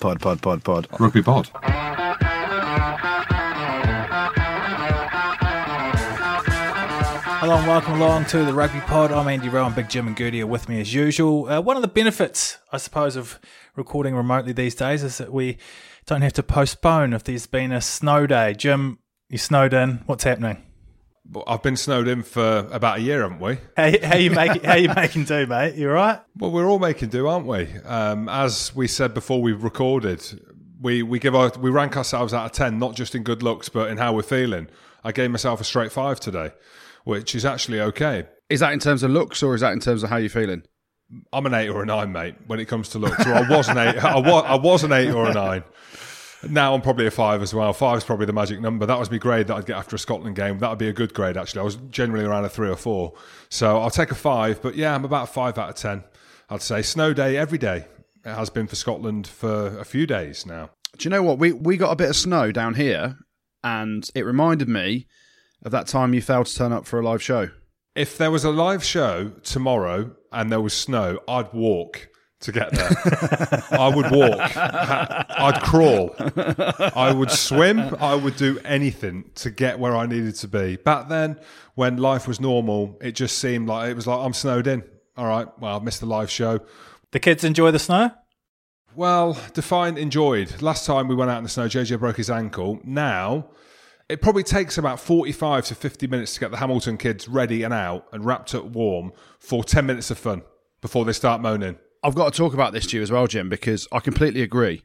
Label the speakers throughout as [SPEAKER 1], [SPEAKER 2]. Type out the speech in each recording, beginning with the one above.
[SPEAKER 1] Pod, pod, pod, pod.
[SPEAKER 2] Rugby pod.
[SPEAKER 3] Hello and welcome along to the Rugby Pod. I'm Andy Rowe and Big Jim and Goody are with me as usual. Uh, one of the benefits, I suppose, of recording remotely these days is that we don't have to postpone if there's been a snow day. Jim, you snowed in. What's happening?
[SPEAKER 4] Well, I've been snowed in for about a year, haven't we?
[SPEAKER 3] How, how you making? how you making do, mate? You all right?
[SPEAKER 4] Well, we're all making do, aren't we? Um, as we said before we recorded, we we give our we rank ourselves out of ten, not just in good looks, but in how we're feeling. I gave myself a straight five today, which is actually okay.
[SPEAKER 2] Is that in terms of looks or is that in terms of how you're feeling?
[SPEAKER 4] I'm an eight or a nine, mate, when it comes to looks. Or I was an eight. I was, I was an eight or a nine. Now I'm probably a five as well. Five is probably the magic number. That was my grade that I'd get after a Scotland game. That would be a good grade, actually. I was generally around a three or four. So I'll take a five. But yeah, I'm about a five out of 10, I'd say. Snow day every day. It has been for Scotland for a few days now.
[SPEAKER 2] Do you know what? We we got a bit of snow down here and it reminded me of that time you failed to turn up for a live show.
[SPEAKER 4] If there was a live show tomorrow and there was snow, I'd walk to get there. I would walk. I'd crawl. I would swim. I would do anything to get where I needed to be. Back then, when life was normal, it just seemed like it was like I'm snowed in. All right, well, I've missed the live show.
[SPEAKER 3] The kids enjoy the snow.
[SPEAKER 4] Well, define enjoyed. Last time we went out in the snow, JJ broke his ankle. Now, it probably takes about 45 to 50 minutes to get the Hamilton kids ready and out and wrapped up warm for 10 minutes of fun before they start moaning.
[SPEAKER 2] I've got to talk about this to you as well, Jim, because I completely agree.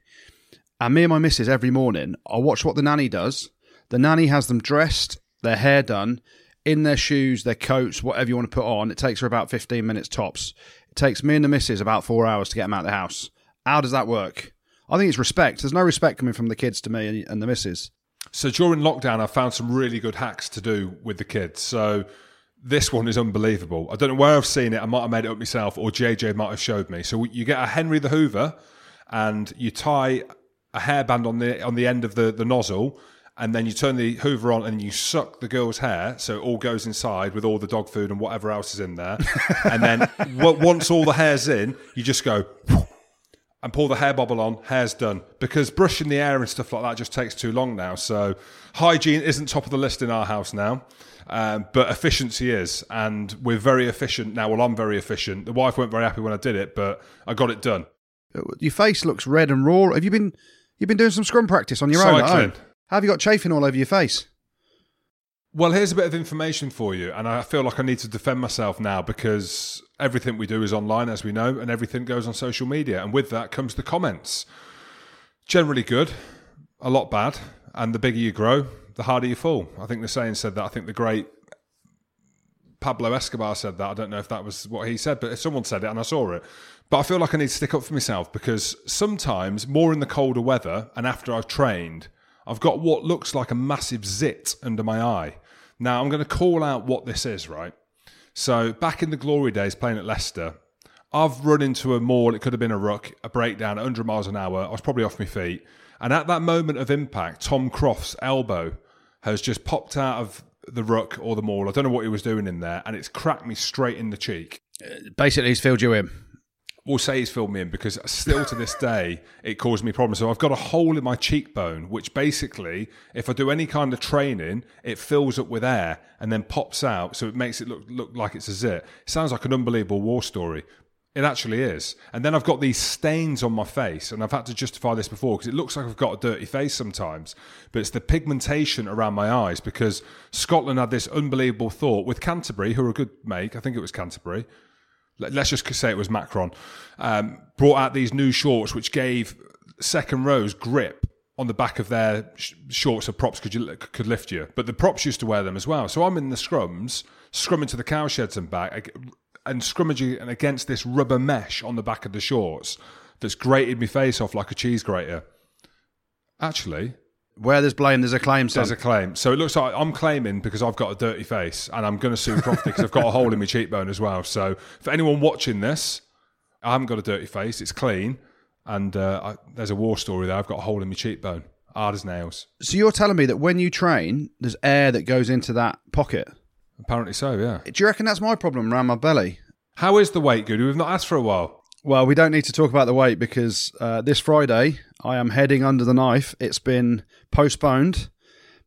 [SPEAKER 2] And me and my missus every morning, I watch what the nanny does. The nanny has them dressed, their hair done, in their shoes, their coats, whatever you want to put on. It takes her about 15 minutes tops. It takes me and the missus about four hours to get them out of the house. How does that work? I think it's respect. There's no respect coming from the kids to me and, the missus.
[SPEAKER 4] So during lockdown, I found some really good hacks to do with the kids. So this one is unbelievable. I don't know where I've seen it. I might have made it up myself, or JJ might have showed me. So you get a Henry the Hoover, and you tie a hairband on the on the end of the the nozzle, and then you turn the Hoover on and you suck the girl's hair, so it all goes inside with all the dog food and whatever else is in there. and then w- once all the hair's in, you just go. And pull the hair bobble on, hair's done. Because brushing the hair and stuff like that just takes too long now. So hygiene isn't top of the list in our house now. Um, but efficiency is, and we're very efficient now. Well, I'm very efficient. The wife weren't very happy when I did it, but I got it done.
[SPEAKER 2] Your face looks red and raw. Have you been you've been doing some scrum practice on your own? at
[SPEAKER 4] Cycling.
[SPEAKER 2] Have you got chafing all over your face?
[SPEAKER 4] Well, here's a bit of information for you, and I feel like I need to defend myself now because everything we do is online, as we know, and everything goes on social media. And with that comes the comments. Generally good, a lot bad, and the bigger you grow, the harder you fall. I think the saying said that. I think the great Pablo Escobar said that. I don't know if that was what he said, but if someone said it and I saw it. But I feel like I need to stick up for myself because sometimes, more in the colder weather and after I've trained, I've got what looks like a massive zit under my eye. Now, I'm going to call out what this is, right? So, back in the glory days playing at Leicester, I've run into a maul, it could have been a ruck, a breakdown at 100 miles an hour. I was probably off my feet. And at that moment of impact, Tom Croft's elbow has just popped out of the ruck or the maul. I don't know what he was doing in there, and it's cracked me straight in the cheek.
[SPEAKER 2] Basically, he's filled you in.
[SPEAKER 4] We'll say he's filled me in because still to this day it caused me problems. So I've got a hole in my cheekbone, which basically, if I do any kind of training, it fills up with air and then pops out, so it makes it look look like it's a zit. It sounds like an unbelievable war story. It actually is. And then I've got these stains on my face, and I've had to justify this before because it looks like I've got a dirty face sometimes. But it's the pigmentation around my eyes because Scotland had this unbelievable thought with Canterbury, who are a good make. I think it was Canterbury. Let- Let's just say it was Macron. Um, brought out these new shorts which gave second rows grip on the back of their sh- shorts of props could you could lift you. But the props used to wear them as well. So I'm in the scrums, scrumming to the cow sheds and back, and scrummaging and against this rubber mesh on the back of the shorts that's grated my face off like a cheese grater. Actually,
[SPEAKER 2] Where there's blame, there's a claim, son.
[SPEAKER 4] there's a claim. So it looks like I'm claiming because I've got a dirty face and I'm going to sue Crofty because I've got a hole in my cheekbone as well. So for anyone watching this, I haven't got a dirty face. It's clean. And uh, I, there's a war story there. I've got a hole in my cheekbone, hard as nails.
[SPEAKER 2] So you're telling me that when you train, there's air that goes into that pocket.
[SPEAKER 4] Apparently so, yeah.
[SPEAKER 2] Do you reckon that's my problem around my belly?
[SPEAKER 4] How is the weight, Goody? We've not asked for a while.
[SPEAKER 2] Well, we don't need to talk about the weight because uh, this Friday I am heading under the knife. It's been postponed,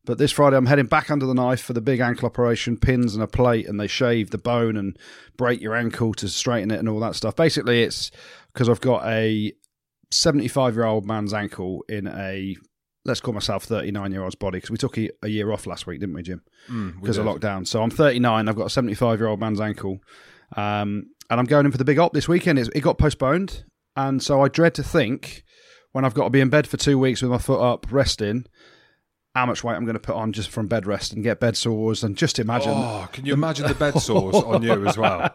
[SPEAKER 2] but this Friday I'm heading back under the knife for the big ankle operation, pins and a plate, and they shave the bone and break your ankle to straighten it and all that stuff. Basically, it's because I've got a 75 year old man's ankle in a let's call myself 39 year old's body because we took a, a, year off last week, didn't we, Jim? Because
[SPEAKER 4] Mm,
[SPEAKER 2] of lockdown. So I'm 39. I've got a 75 year old man's ankle, um, and I'm going in for the big op this weekend. It's, it got postponed, and so I dread to think when I've got to be in bed for two weeks with my foot up, resting. How much weight I'm going to put on just from bed rest and get bed sores and just imagine.
[SPEAKER 4] Oh, can you imagine the bed sores on you as well?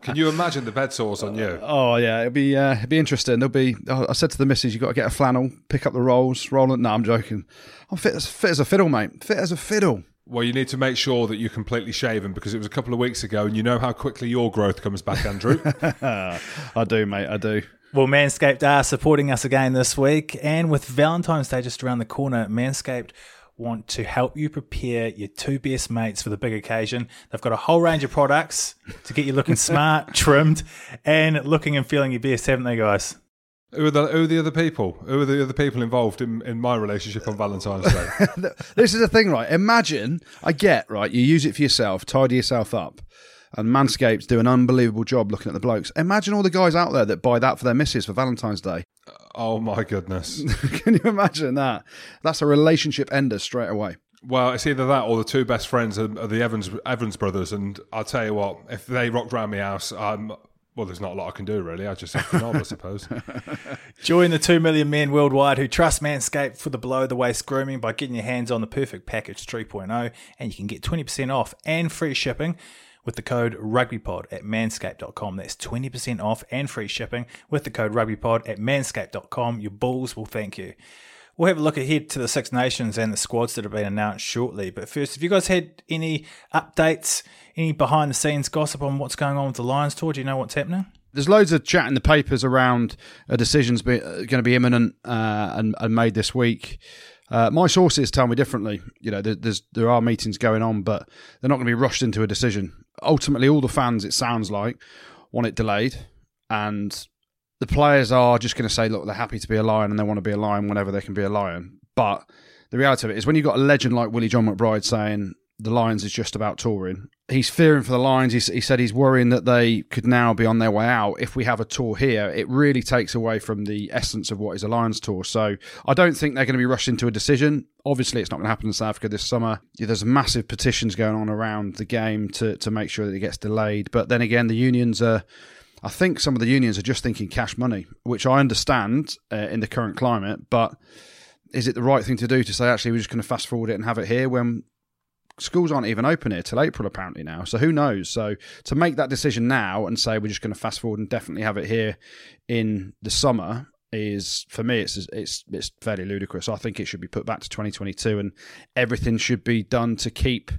[SPEAKER 4] Can you imagine the bed sores on you?
[SPEAKER 2] Oh yeah, it'll be uh, it'll be interesting. There'll be. I said to the missus, you have got to get a flannel, pick up the rolls, roll it. No, I'm joking. I'm fit as fit as a fiddle, mate. Fit as a fiddle.
[SPEAKER 4] Well, you need to make sure that you're completely shaven because it was a couple of weeks ago, and you know how quickly your growth comes back, Andrew.
[SPEAKER 2] I do, mate. I do.
[SPEAKER 3] Well, Manscaped are supporting us again this week, and with Valentine's Day just around the corner, Manscaped want to help you prepare your two best mates for the big occasion. They've got a whole range of products to get you looking smart, trimmed, and looking and feeling your best, haven't they, guys?
[SPEAKER 4] who, are the, who are the other people? Who are the other people involved in, in my relationship on Valentine's Day?
[SPEAKER 2] This is the thing, right? Imagine, I get, right, you use it for yourself, tidy yourself up, and Manscapes do an unbelievable job looking at the blokes. Imagine all the guys out there that buy that for their missus for Valentine's Day.
[SPEAKER 4] Uh, oh my goodness!
[SPEAKER 2] Can you imagine that? That's a relationship ender straight away.
[SPEAKER 4] Well, it's either that or the two best friends are, are the Evans Evans brothers, and I'll tell you what, if they rocked round my house, I'm. Well, there's not a lot I can do really. I just have to nod, I suppose.
[SPEAKER 3] Join the 2 million men worldwide who trust Manscaped for the below the waist grooming by getting your hands on the perfect package 3.0 and you can get 20% off and free shipping with the code rugbypod at manscaped.com. That's 20% off and free shipping with the code rugbypod at manscaped.com. Your balls will thank you. We'll have a look ahead to the Six Nations and the squads that have been announced shortly. But first, have you guys had any updates, any behind the scenes gossip on what's going on with the Lions tour? Do you know what's happening?
[SPEAKER 2] There's loads of chat in the papers around a decision's be, uh, going to be imminent uh, and, and made this week. Uh, my sources tell me differently. You know, there, there are meetings going on, but they're not going to be rushed into a decision. Ultimately, all the fans, it sounds like, want it delayed, and the players are just going to say, look, they're happy to be a lion and they want to be a lion whenever they can be a lion. But the reality of it is, when you've got a legend like Willie John McBride saying the Lions is just about touring, he's fearing for the Lions. He, said he's worrying that they could now be on their way out. If we have a tour here, it really takes away from the essence of what is a Lions tour. So I don't think they're going to be rushed into a decision. Obviously, it's not going to happen in South Africa this summer. There's massive petitions going on around the game to, to make sure that it gets delayed. But then again, the unions are. I think some of the unions are just thinking cash money, which I understand uh, in the current climate. But is it the right thing to do to say actually we're just going to fast forward it and have it here when schools aren't even open here till April apparently now? So who knows? So to make that decision now and say we're just going to fast forward and definitely have it here in the summer is for me it's it's it's fairly ludicrous. I think it should be put back to 2022 and everything should be done to keep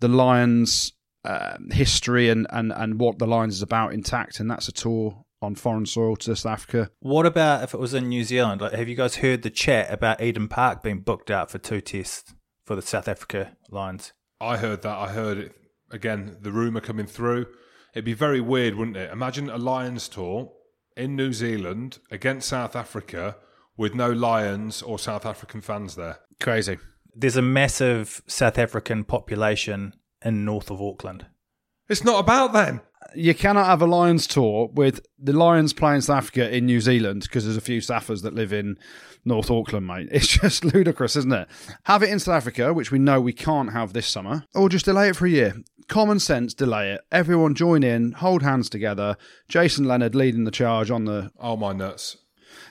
[SPEAKER 2] the Lions uh, history and, and, and what the Lions is about intact, and that's a tour on foreign soil to South Africa.
[SPEAKER 3] What about if it was in New Zealand? Like, have you guys heard the chat about Eden Park being booked out for two tests for the South Africa Lions?
[SPEAKER 4] I heard that. I heard it again. The rumor coming through. It'd be very weird, wouldn't it? Imagine a Lions tour in New Zealand against South Africa with no Lions or South African fans there.
[SPEAKER 2] Crazy.
[SPEAKER 3] There's a massive South African population in north of Auckland.
[SPEAKER 4] It's not about them.
[SPEAKER 2] You cannot have a Lions tour with the Lions playing South Africa in New Zealand because there's a few Saffers that live in North Auckland, mate. It's just ludicrous, isn't it? Have it in South Africa, which we know we can't have this summer, or just delay it for a year. Common sense, delay it. Everyone join in, hold hands together. Jason Leonard leading the charge on the
[SPEAKER 4] Oh my nuts!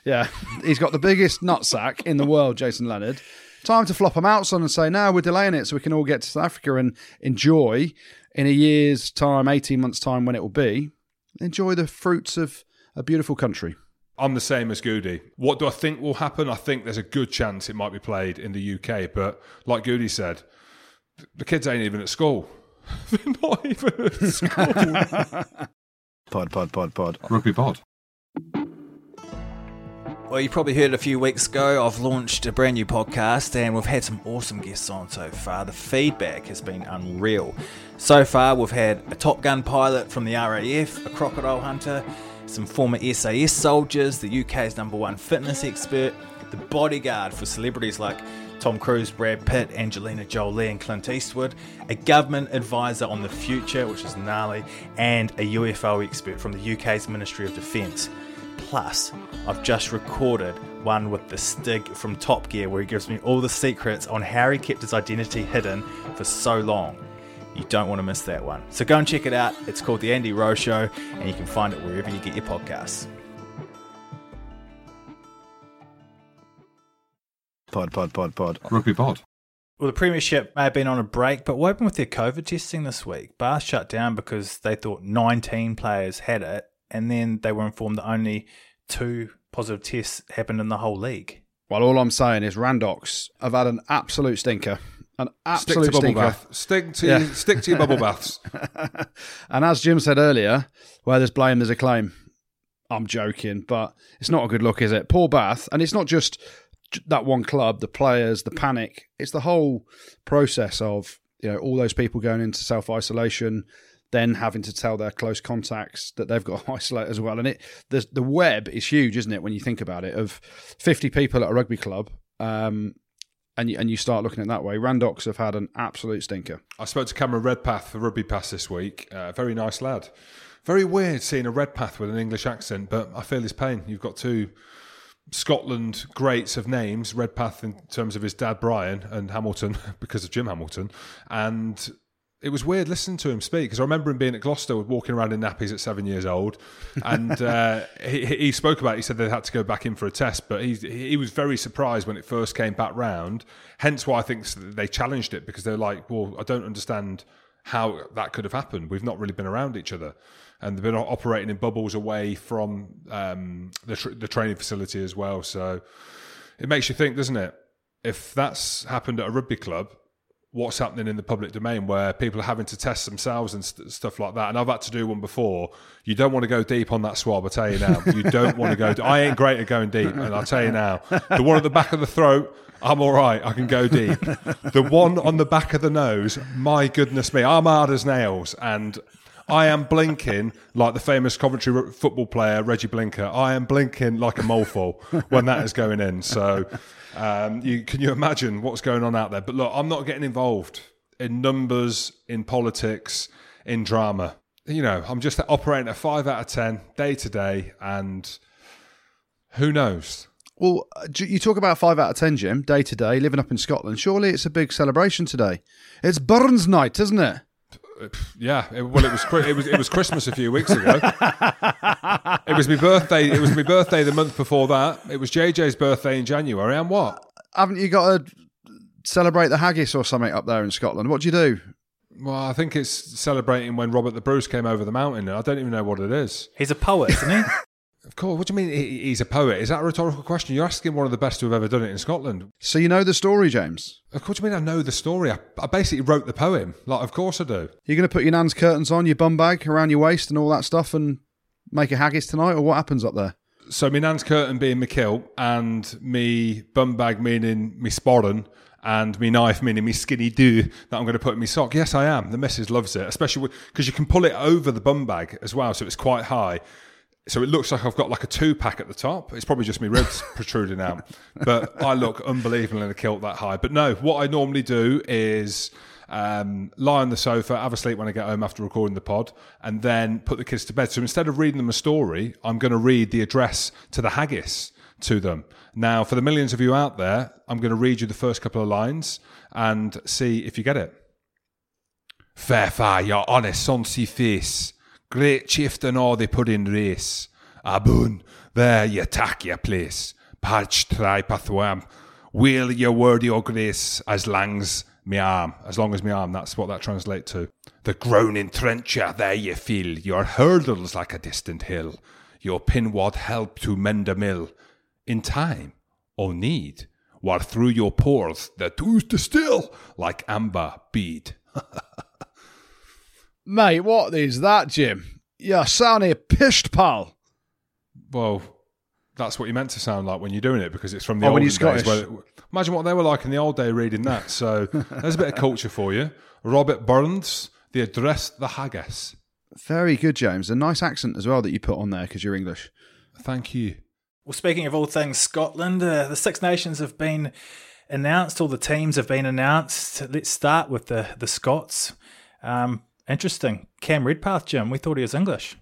[SPEAKER 2] Yeah, he's got the biggest nutsack in the world, Jason Leonard. Time to flop him out, son, and say, now we're delaying it so we can all get to South Africa and enjoy in a year's time, 18 months' time when it will be, enjoy the fruits of a beautiful country.
[SPEAKER 4] I'm the same as Goody. What do I think will happen? I think there's a good chance it might be played in the UK, but like Goody said, the kids ain't even at school. They're not even at school.
[SPEAKER 2] Pod, pod, pod, pod.
[SPEAKER 1] Rugby Pod.
[SPEAKER 3] Well, you probably heard a few weeks ago, I've launched a brand new podcast and we've had some awesome guests on so far. The feedback has been unreal. So far, we've had a Top Gun pilot from the RAF, a crocodile hunter, some former SAS soldiers, the UK's number one fitness expert, the bodyguard for celebrities like Tom Cruise, Brad Pitt, Angelina Jolie, and Clint Eastwood, a government advisor on the future, which is gnarly, and a UFO expert from the UK's Ministry of Defence. Plus, I've just recorded one with the Stig from Top Gear where he gives me all the secrets on how he kept his identity hidden for so long. You don't want to miss that one. So go and check it out. It's called The Andy Rowe Show, and you can find it wherever you get your podcasts.
[SPEAKER 2] Pod, pod, pod, pod.
[SPEAKER 4] Rugby pod.
[SPEAKER 3] Well, the Premiership may have been on a break, but what happened with their COVID testing this week? Bath shut down because they thought 19 players had it, and then they were informed that only two positive tests happened in the whole league.
[SPEAKER 2] Well, all I'm saying is Randox have had an absolute stinker. An
[SPEAKER 4] Stick
[SPEAKER 2] absolute
[SPEAKER 4] to bubble
[SPEAKER 2] stinker.
[SPEAKER 4] bath. Stick to
[SPEAKER 2] Yeah.
[SPEAKER 4] stick to your bubble baths.
[SPEAKER 2] and as Jim said earlier, where there's blame, there's a claim. I'm joking, but it's not a good look, is it? Poor Bath, and it's not just that one club, the players, the panic. It's the whole process of you know all those people going into self isolation, then having to tell their close contacts that they've got to isolate as well. And it the the web is huge, isn't it? When you think about it, of 50 people at a rugby club. Um, and you, and you start looking at it that way. Randox have had an absolute stinker.
[SPEAKER 4] I spoke to Cameron Redpath for Rugby Pass this week. Uh, very nice lad. Very weird seeing a Redpath with an English accent, but I feel his pain. You've got two Scotland greats of names, Redpath in terms of his dad Brian and Hamilton because of Jim Hamilton, and it was weird listening to him speak because I remember him being at Gloucester walking around in nappies at seven years old, and uh, he, he spoke about. It, he said they had to go back in for a test, but he he was very surprised when it first came back round. Hence why I think they challenged it because they're like, well, I don't understand how that could have happened. We've not really been around each other, and they've been operating in bubbles away from um, the tr- the training facility as well. So it makes you think, doesn't it? If that's happened at a rugby club, what's happening in the public domain where people are having to test themselves and st- stuff like that. And I've had to do one before. You don't want to go deep on that swab, I tell you now. You don't want to go. I ain't great at going deep, and I'll tell you now. The one at the back of the throat, I'm all right. I can go deep. The one on the back of the nose, my goodness me, I'm hard as nails, and. I am blinking like the famous Coventry football player Reggie Blinker. I am blinking like a mole when that is going in. So, um, you, can you imagine what's going on out there? But look, I'm not getting involved in numbers, in politics, in drama. You know, I'm just operating at five out of ten day to day, and who knows?
[SPEAKER 2] Well, uh, you talk about five out of ten, Jim, day to day, living up in Scotland. Surely it's a big celebration today. It's Burns Night, isn't it?
[SPEAKER 4] Yeah, it, well, it was it was it was Christmas a few weeks ago. it was my birthday. It was my birthday the month before that. It was JJ's birthday in January. And what?
[SPEAKER 2] Haven't you got to celebrate the haggis or something up there in Scotland? What do you do?
[SPEAKER 4] Well, I think it's celebrating when Robert the Bruce came over the mountain. I don't even know what it is.
[SPEAKER 3] He's a poet, isn't he?
[SPEAKER 4] Of course. What do you mean he- he's a poet? Is that a rhetorical question? You're asking one of the best to have ever done it in Scotland.
[SPEAKER 2] So you know the story, James.
[SPEAKER 4] Of course, you mean I know the story. I, I basically wrote the poem. Like, of course I do.
[SPEAKER 2] You're going to put your nan's curtains on, your bum bag around your waist, and all that stuff, and make a haggis tonight, or what happens up there?
[SPEAKER 4] So my nan's curtain being my kilt, and me bum bag meaning me sporran, and me knife meaning me sgian-dubh that I'm going to put in my sock. Yes, I am. The missus loves it, especially because you can pull it over the bum bag as well, so it's quite high. So it looks like I've got like a two pack at the top. It's probably just my ribs protruding out, but I look unbelievable in a kilt that high. But no, what I normally do is um, lie on the sofa, have a sleep when I get home after recording the pod, and then put the kids to bed. So instead of reading them a story, I'm going to read the address to the haggis to them. Now, for the millions of you out there, I'm going to read you the first couple of lines and see if you get it. Fair fire, your honest sonsy face. Great chieftain all they put in race. Aboon, there you tack your place. Parch try pathwam. Wheel your word your grace as lang's me arm. As long as me arm, that's what that translates to. The groaning trencher, there you feel. Your hurdles like a distant hill. Your pinwad help to mend a mill. In time, or need, while through your pores the tooth distill like amber bead.
[SPEAKER 2] Mate, what is that, Jim? You sound here pished, pal.
[SPEAKER 4] Well, that's what you meant to sound like when you're doing it because it's from the
[SPEAKER 2] Oh,
[SPEAKER 4] old days.
[SPEAKER 2] Scottish.
[SPEAKER 4] Where, imagine what they were like in the old day reading that. So there's a bit of culture for you. Robert Burns, the address, the haggis.
[SPEAKER 2] Very good, James. A nice accent as well that you put on there because you're English.
[SPEAKER 4] Thank you.
[SPEAKER 3] Well, speaking of all things Scotland, uh, the Six Nations have been announced. All the teams have been announced. Let's start with the the Scots. Um, interesting. Cam Redpath, Jim. We thought he was English.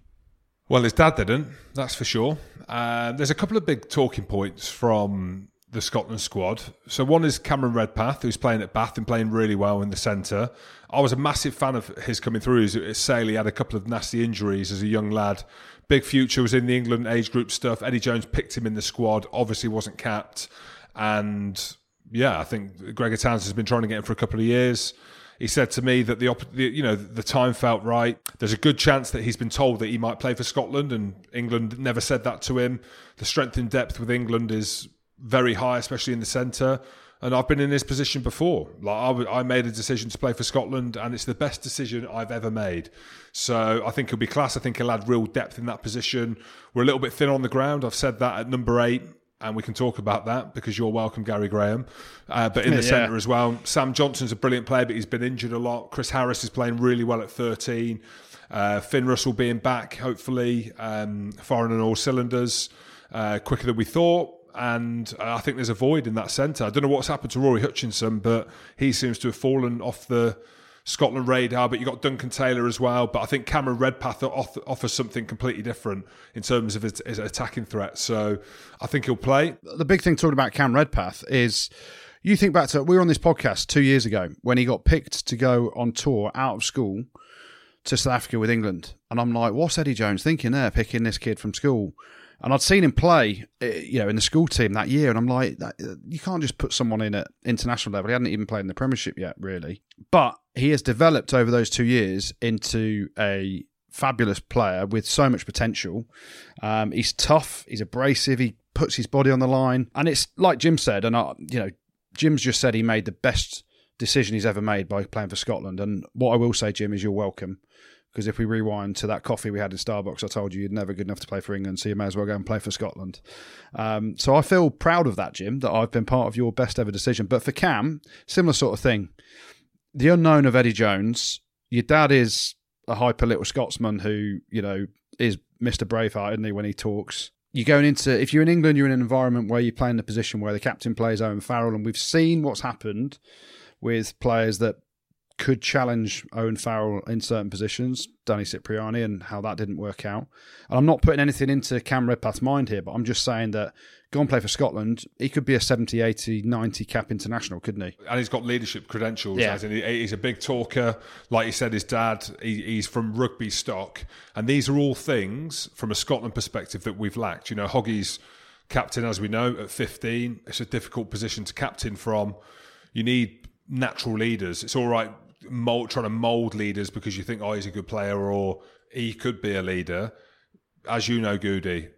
[SPEAKER 4] Well, his dad didn't. That's for sure. Uh, there's a couple of big talking points from the Scotland squad. So one is Cameron Redpath, who's playing at Bath and playing really well in the centre. I was a massive fan of his coming through. At Sale, he had a couple of nasty injuries as a young lad. Big future was in the England age group stuff. Eddie Jones picked him in the squad. Obviously, wasn't capped, and yeah, I think Gregor Townsend has been trying to get him for a couple of years. He said to me that the, the, you know the time felt right. There's a good chance that he's been told that he might play for Scotland, and England never said that to him. The strength in depth with England is very high, especially in the centre. And I've been in this position before. Like I, w- I made a decision to play for Scotland, and it's the best decision I've ever made. So I think he'll be class. I think he'll add real depth in that position. We're a little bit thin on the ground. I've said that at number eight and we can talk about that because you're welcome, Gary Graham. Uh, but in the yeah. centre as well, Sam Johnson's a brilliant player, but he's been injured a lot. Chris Harris is playing really well at 13. Uh, Finn Russell being back, hopefully, um, firing on all cylinders uh, quicker than we thought. And I think there's a void in that centre. I don't know what's happened to Rory Hutchinson, but he seems to have fallen off the Scotland radar, but you've got Duncan Taylor as well. But I think Cameron Redpath offers something completely different in terms of his, his, attacking threat. So I think he'll play.
[SPEAKER 2] The big thing talking about Cam Redpath is you think back to we were on this podcast two years ago when he got picked to go on tour out of school to South Africa with England, and I'm like, what's Eddie Jones thinking there, picking this kid from school? And I'd seen him play, eh, you know, in the school team that year, and I'm like, you can't just put someone in at international level. He hadn't even played in the Premiership yet, really. But he has developed over those two years into a fabulous player with so much potential. Um, he's tough, he's abrasive, he puts his body on the line, and it's like Jim said, and I, you know, Jim's just said he made the best decision he's ever made by playing for Scotland. And what I will say, Jim, is you're welcome. Because if we rewind to that coffee we had in Starbucks, I told you you're never good enough to play for England, so you may as well go and play for Scotland. Um, so I feel proud of that, Jim, that I've been part of your best ever decision. But for Cam, similar sort of thing. The unknown of Eddie Jones. Your dad is a hyper little Scotsman who, you know, is Mr. Braveheart, isn't he, when he talks? You're going into, if you're in England, you're in an environment where you play in the position where the captain plays Owen Farrell, and we've seen what's happened with players that could challenge Owen Farrell in certain positions, Danny Cipriani, and how that didn't work out. And I'm not putting anything into Cam Redpath's mind here, but I'm just saying that go and play for Scotland, he could be a 70, 80, 90 cap international, couldn't he?
[SPEAKER 4] And he's got leadership credentials. Yeah. He's a big talker. Like you said, his dad, he's from rugby stock. And these are all things from a Scotland perspective that we've lacked. You know, Hoggy's captain, as we know, at 15. It's a difficult position to captain from. You need natural leaders. It's all right mold, trying to mold leaders because you think, oh, he's a good player or he could be a leader. As you know, Goody,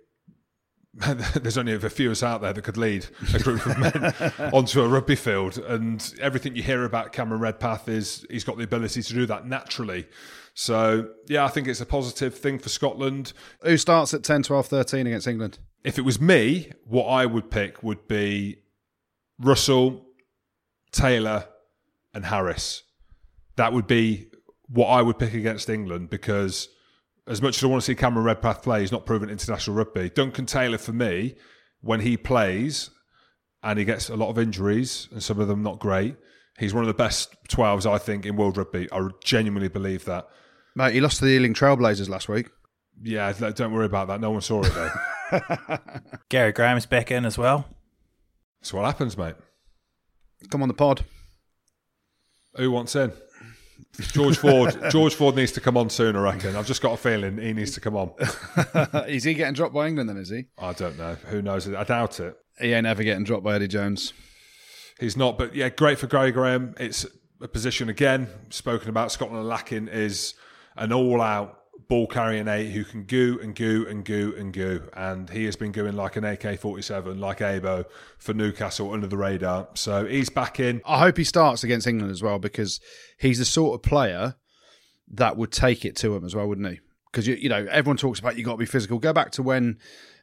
[SPEAKER 4] there's only a few of us out there that could lead a group of men onto a rugby field. And everything you hear about Cameron Redpath is he's got the ability to do that naturally. So, yeah, I think it's a positive thing for Scotland.
[SPEAKER 2] Who starts at 10, 12, 13 against England?
[SPEAKER 4] If it was me, what I would pick would be Russell, Taylor, and Harris that would be what I would pick against England because as much as I want to see Cameron Redpath play, he's not proven international rugby. Duncan Taylor, for me, when he plays and he gets a lot of injuries and some of them not great, he's one of the best 12s, I think, in world rugby. I genuinely believe that.
[SPEAKER 2] Mate, he lost to the Ealing Trailblazers last week.
[SPEAKER 4] Yeah, don't worry about that. No one saw it, though.
[SPEAKER 3] Gary Graham's back in as well.
[SPEAKER 4] That's what happens, mate.
[SPEAKER 2] Come on the pod.
[SPEAKER 4] Who wants in? George Ford. George Ford needs to come on soon. I reckon. I've just got a feeling he needs to come on.
[SPEAKER 2] is he getting dropped by England? Then is he?
[SPEAKER 4] I don't know. Who knows? I doubt it.
[SPEAKER 2] He ain't ever getting dropped by Eddie Jones.
[SPEAKER 4] He's not. But yeah, great for Gary Graham. It's a position again spoken about. Scotland lacking is an all-out ball carrying eight who can goo and goo and goo and goo. And he has been going like an AK 47, like Abo for Newcastle under the radar. So he's back in.
[SPEAKER 2] I hope he starts against England as well because he's the sort of player that would take it to him as well, wouldn't he? Because, you, you know, everyone talks about you've got to be physical. Go back to when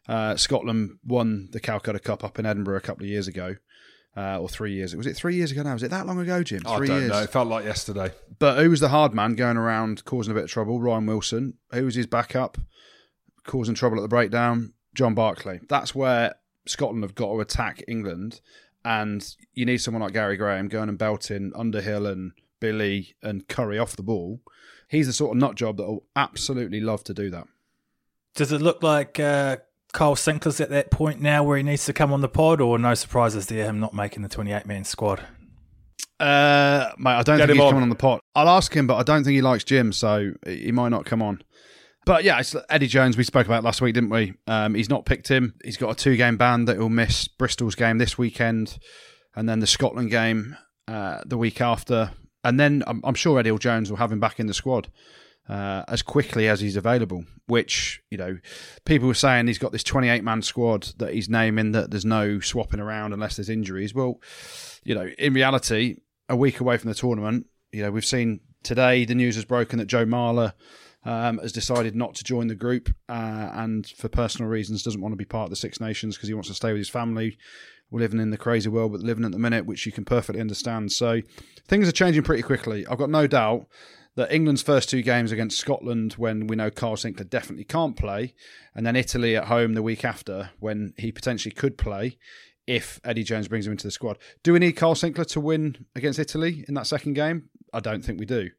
[SPEAKER 2] uh, Scotland won the Calcutta Cup up in Edinburgh a couple of years ago uh, or three years. Was it three years ago now? Was it that long ago, Jim?
[SPEAKER 4] Three
[SPEAKER 2] I
[SPEAKER 4] don't
[SPEAKER 2] years.
[SPEAKER 4] know. It felt like yesterday.
[SPEAKER 2] But who was the hard man going around causing a bit of trouble? Ryan Wilson. Who was his backup? Causing trouble at the breakdown. John Barclay. That's where Scotland have got to attack England, and you need someone like Gary Graham going and belting Underhill and Billy and Curry off the ball. He's the sort of nut job that will absolutely love to do that.
[SPEAKER 3] Does it look like uh, Kyle Sinckler's at that point now where he needs to come on the pod, or no surprises there, him not making the 28 man squad?
[SPEAKER 2] Uh, mate, I don't
[SPEAKER 4] Get
[SPEAKER 2] think
[SPEAKER 4] him
[SPEAKER 2] he's
[SPEAKER 4] on.
[SPEAKER 2] coming on the pot. I'll ask him, but I don't think he likes Jim, so he might not come on. But yeah, it's Eddie Jones. We spoke about last week, didn't we? Um, he's not picked him. He's got a two-game ban that he'll miss Bristol's game this weekend, and then the Scotland game uh, the week after. And then I'm, I'm sure Eddie Jones will have him back in the squad uh, as quickly as he's available. Which you know, people were saying he's got this 28-man squad that he's naming that there's no swapping around unless there's injuries. Well, you know, in reality, a week away from the tournament, you know, we've seen today the news has broken that Joe Marler um, has decided not to join the group uh, and for personal reasons doesn't want to be part of the Six Nations because he wants to stay with his family. We're living in the crazy world, but living at the minute, which you can perfectly understand. So things are changing pretty quickly. I've got no doubt that England's first two games against Scotland, when we know Kyle Sinckler definitely can't play, and then Italy at home the week after, when he potentially could play, if Eddie Jones brings him into the squad. Do we need Kyle Sinckler to win against Italy in that second game? I don't think we do.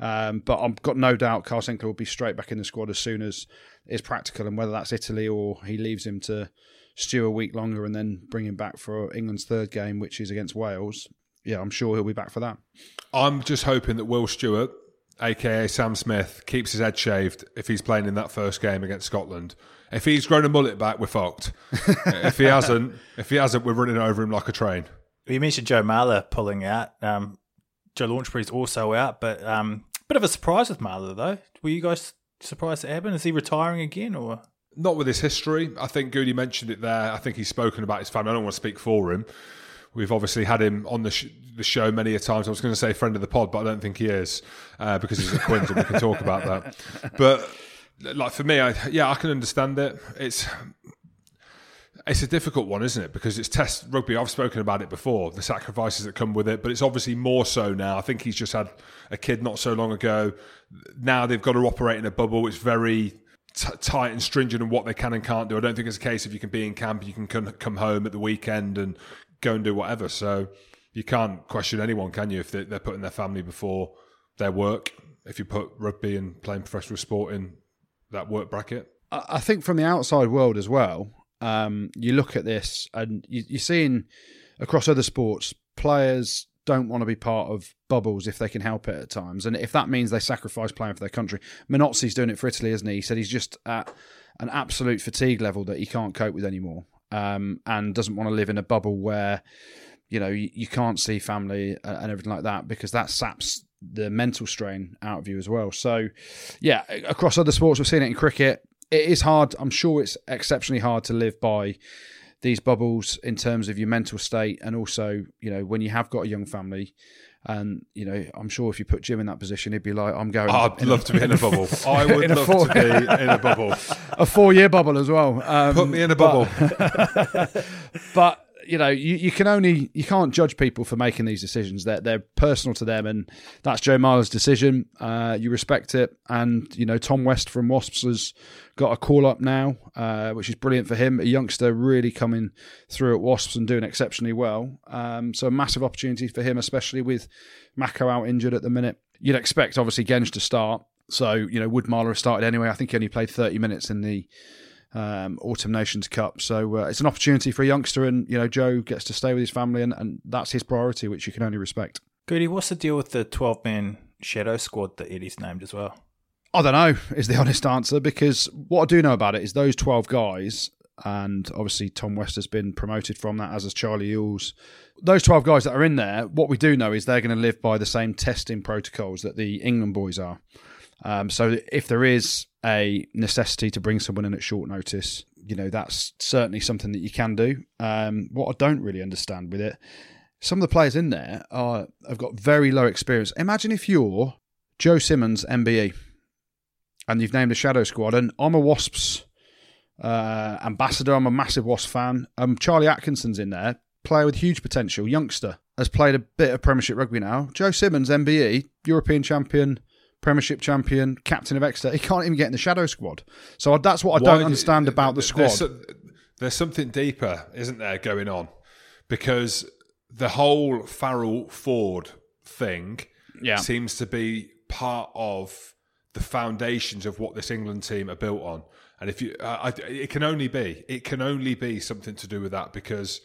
[SPEAKER 2] Um, but I've got no doubt Kyle Sinckler will be straight back in the squad as soon as is practical, and whether that's Italy or he leaves him to stew a week longer and then bring him back for England's third game, which is against Wales. Yeah, I'm sure he'll be back for that.
[SPEAKER 4] I'm just hoping that Will Stewart, aka Sam Smith, keeps his head shaved if he's playing in that first game against Scotland. If he's grown a mullet back, we're fucked. if he hasn't, if he hasn't, we're running over him like a train.
[SPEAKER 3] You mentioned Joe Marler pulling out. Um, Joe Launchbury's also out, but um, bit of a surprise with Marler though. Were you guys surprised it happened? Is he retiring again, or
[SPEAKER 4] Not with his history. I think Goody mentioned it there. I think he's spoken about his family. I don't want to speak for him. We've obviously had him on the, sh- the show many a times. I was going to say friend of the pod, but I don't think he is uh, because he's at Quins and we can talk about that. But like for me, I, yeah, I can understand it. It's it's a difficult one, isn't it? Because it's test rugby. I've spoken about it before, the sacrifices that come with it, but it's obviously more so now. I think he's just had a kid not so long ago. Now they've got to operate in a bubble. It's very t- tight and stringent on what they can and can't do. I don't think it's a case if you can be in camp, you can come, come home at the weekend and go and do whatever. So you can't question anyone, can you, if they- they're putting their family before their work? If you put rugby and playing professional sport in that work bracket.
[SPEAKER 2] I think from the outside world as well, um, you look at this and you, you're seeing across other sports, players don't want to be part of bubbles if they can help it at times. And if that means they sacrifice playing for their country, Minozzi's doing it for Italy, isn't he? He said he's just at an absolute fatigue level that he can't cope with anymore um, and doesn't want to live in a bubble where, you know, you, you can't see family uh, and everything like that because that saps the mental strain out of you as well. So, yeah, across other sports, we've seen it in cricket. It is hard. I'm sure it's exceptionally hard to live by these bubbles in terms of your mental state, and also, you know, when you have got a young family. And you know, I'm sure if you put Jim in that position, he'd be like, "I'm going."
[SPEAKER 4] I'd
[SPEAKER 2] in
[SPEAKER 4] love to be in a bubble. I would love
[SPEAKER 2] four-
[SPEAKER 4] to be in a bubble.
[SPEAKER 2] a four-year bubble as well. Um,
[SPEAKER 4] Put me in a bubble.
[SPEAKER 2] but you know, you, you can only you can't judge people for making these decisions. They're they're personal to them, and that's Joe Marler's decision. Uh, you respect it, and you know Tom West from Wasps has got a call up now, uh, which is brilliant for him. A youngster really coming through at Wasps and doing exceptionally well. Um, so a massive opportunity for him, especially with Mako out injured at the minute. You'd expect obviously Genge to start. So you know Wood Marler has started anyway. I think he only played thirty minutes in the um, Autumn Nations Cup. So uh, it's an opportunity for a youngster, and you know Joe gets to stay with his family, and, and that's his priority, which you can only respect.
[SPEAKER 3] Goody? What's the deal with the 12 man shadow squad that Eddie's named as well?
[SPEAKER 2] I don't know is the honest answer because what I do know about it is those twelve guys, and obviously Tom West has been promoted from that, as has Charlie Ewels. Those twelve guys that are in there, what we do know is they're going to live by the same testing protocols that the England boys are. Um, so if there is a necessity to bring someone in at short notice, you know that's certainly something that you can do. Um, what I don't really understand with it, some of the players in there are have got very low experience. Imagine if you're Joe Simmonds, MBE, and you've named a shadow squad, and I'm a Wasps uh, ambassador. I'm a massive Wasp fan. Um, Charlie Atkinson's in there, player with huge potential, youngster, has played a bit of Premiership rugby now. Joe Simmonds, MBE, European champion Premiership champion, captain of Exeter. He can't even get in the shadow squad. So that's what I
[SPEAKER 4] Why
[SPEAKER 2] don't
[SPEAKER 4] do-
[SPEAKER 2] understand about the
[SPEAKER 4] there's
[SPEAKER 2] squad.
[SPEAKER 4] so- There's something deeper, isn't there, going on? Because the whole Farrell Ford thing
[SPEAKER 2] Yeah.
[SPEAKER 4] seems to be part of the foundations of what this England team are built on. And if you, uh, I, it can only be, it can only be something to do with that. Because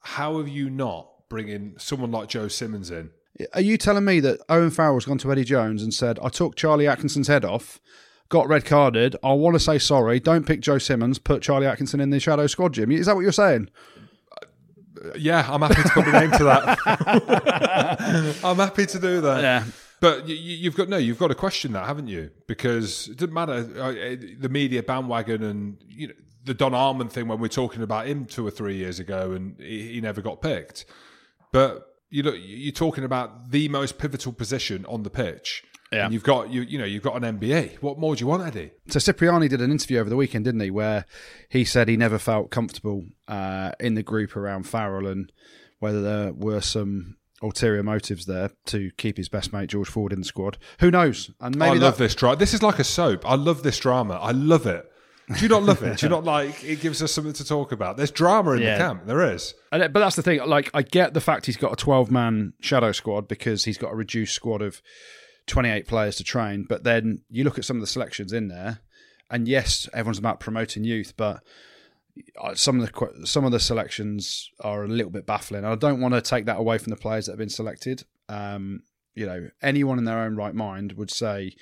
[SPEAKER 4] how have you not bringing someone like Joe Simmonds in?
[SPEAKER 2] Are you telling me that Owen Farrell's gone to Eddie Jones and said, I took Charlie Atkinson's head off, got red carded, I want to say sorry, don't pick Joe Simmonds, put Charlie Atkinson in the shadow squad, Jim? Is that what you're saying?
[SPEAKER 4] Yeah, I'm happy to put my name to that. I'm happy to do that.
[SPEAKER 2] Yeah.
[SPEAKER 4] But you, you've got no, you've got to question that, haven't you? Because it doesn't matter uh, uh, the media bandwagon and you know the Don Armand thing when we're talking about him two or three years ago and he, he never got picked. But you know, you're talking about the most pivotal position on the pitch.
[SPEAKER 2] Yeah.
[SPEAKER 4] And you've got you you know you've got an MBA. What more do you want, Eddie?
[SPEAKER 2] So Cipriani did an interview over the weekend, didn't he, where he said he never felt comfortable uh, in the group around Farrell and whether there were some ulterior motives there to keep his best mate George Ford in the squad. Who knows? And maybe
[SPEAKER 4] I love
[SPEAKER 2] that,
[SPEAKER 4] this drama. This is like a soap. I love this drama. I love it. Do you not love it? Do you not like it? Gives us something to talk about. There's drama in
[SPEAKER 2] Yeah.
[SPEAKER 4] the camp. There is.
[SPEAKER 2] And, uh, but that's the thing. Like, I get the fact he's got a 12 man shadow squad because he's got a reduced squad of 28 players to train. But then you look at some of the selections in there, and yes, everyone's about promoting youth, but uh, some of the some of the selections are a little bit baffling. And I don't want to take that away from the players that have been selected. Um, you know, anyone in their own right mind would say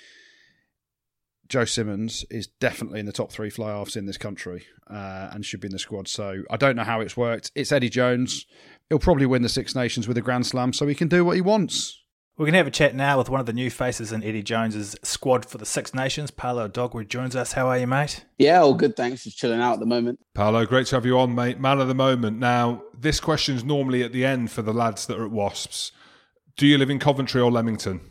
[SPEAKER 2] Joe Simmonds is definitely in the top three fly offs in this country uh, and should be in the squad. So I don't know how it's worked. It's Eddie Jones. He'll probably win the Six Nations with a Grand Slam, so he can do what he wants.
[SPEAKER 3] We're going to have a chat now with one of the new faces in Eddie Jones's squad for the Six Nations. Paolo Odogwu joins us. How are you, mate?
[SPEAKER 1] Yeah, all good. Thanks. Just chilling out at the moment.
[SPEAKER 4] Paolo, great to have you on, mate. Man of the moment. Now, this question's normally at the end for the lads that are at Wasps. Do you live in Coventry or Leamington?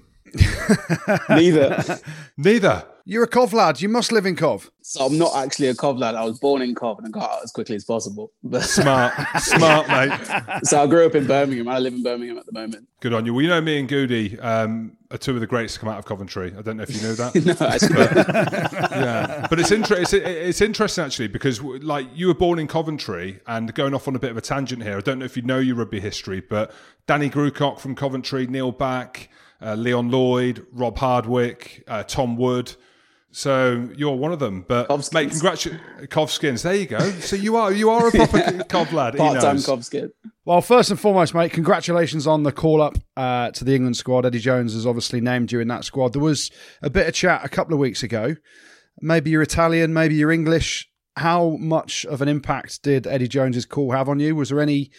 [SPEAKER 1] Neither.
[SPEAKER 4] Neither.
[SPEAKER 2] You're a Cov lad. You must live in Cov.
[SPEAKER 1] so I'm not actually a Cov lad. I was born in Cov and I got out as quickly as possible. But
[SPEAKER 4] Smart, smart, mate.
[SPEAKER 1] so I grew up in Birmingham. I live in Birmingham at the moment.
[SPEAKER 4] Good on you. Well, you know, me and Goody um, are two of the greatest to come out of Coventry. I don't know if you know that.
[SPEAKER 1] no, actually,
[SPEAKER 4] yeah, but it's, inter- it's it's interesting actually because like you were born in Coventry and going off on a bit of a tangent here. I don't know if you know your rugby history, but Danny Grewcock from Coventry, Neil Back, uh, Leon Lloyd, Rob Hardwick, uh, Tom Wood. So you're one of them, but
[SPEAKER 1] Covskins.
[SPEAKER 4] mate, congratulations, Covskins. There you go. So you are you are a proper Cov lad.
[SPEAKER 1] Part time
[SPEAKER 4] knows.
[SPEAKER 2] Well, first and foremost, mate, congratulations on the call up uh, to the England squad. Eddie Jones has obviously named you in that squad. There was a bit of chat a couple of weeks ago. Maybe you're Italian, maybe you're English. How much of an impact did Eddie Jones's call have on you? Was there any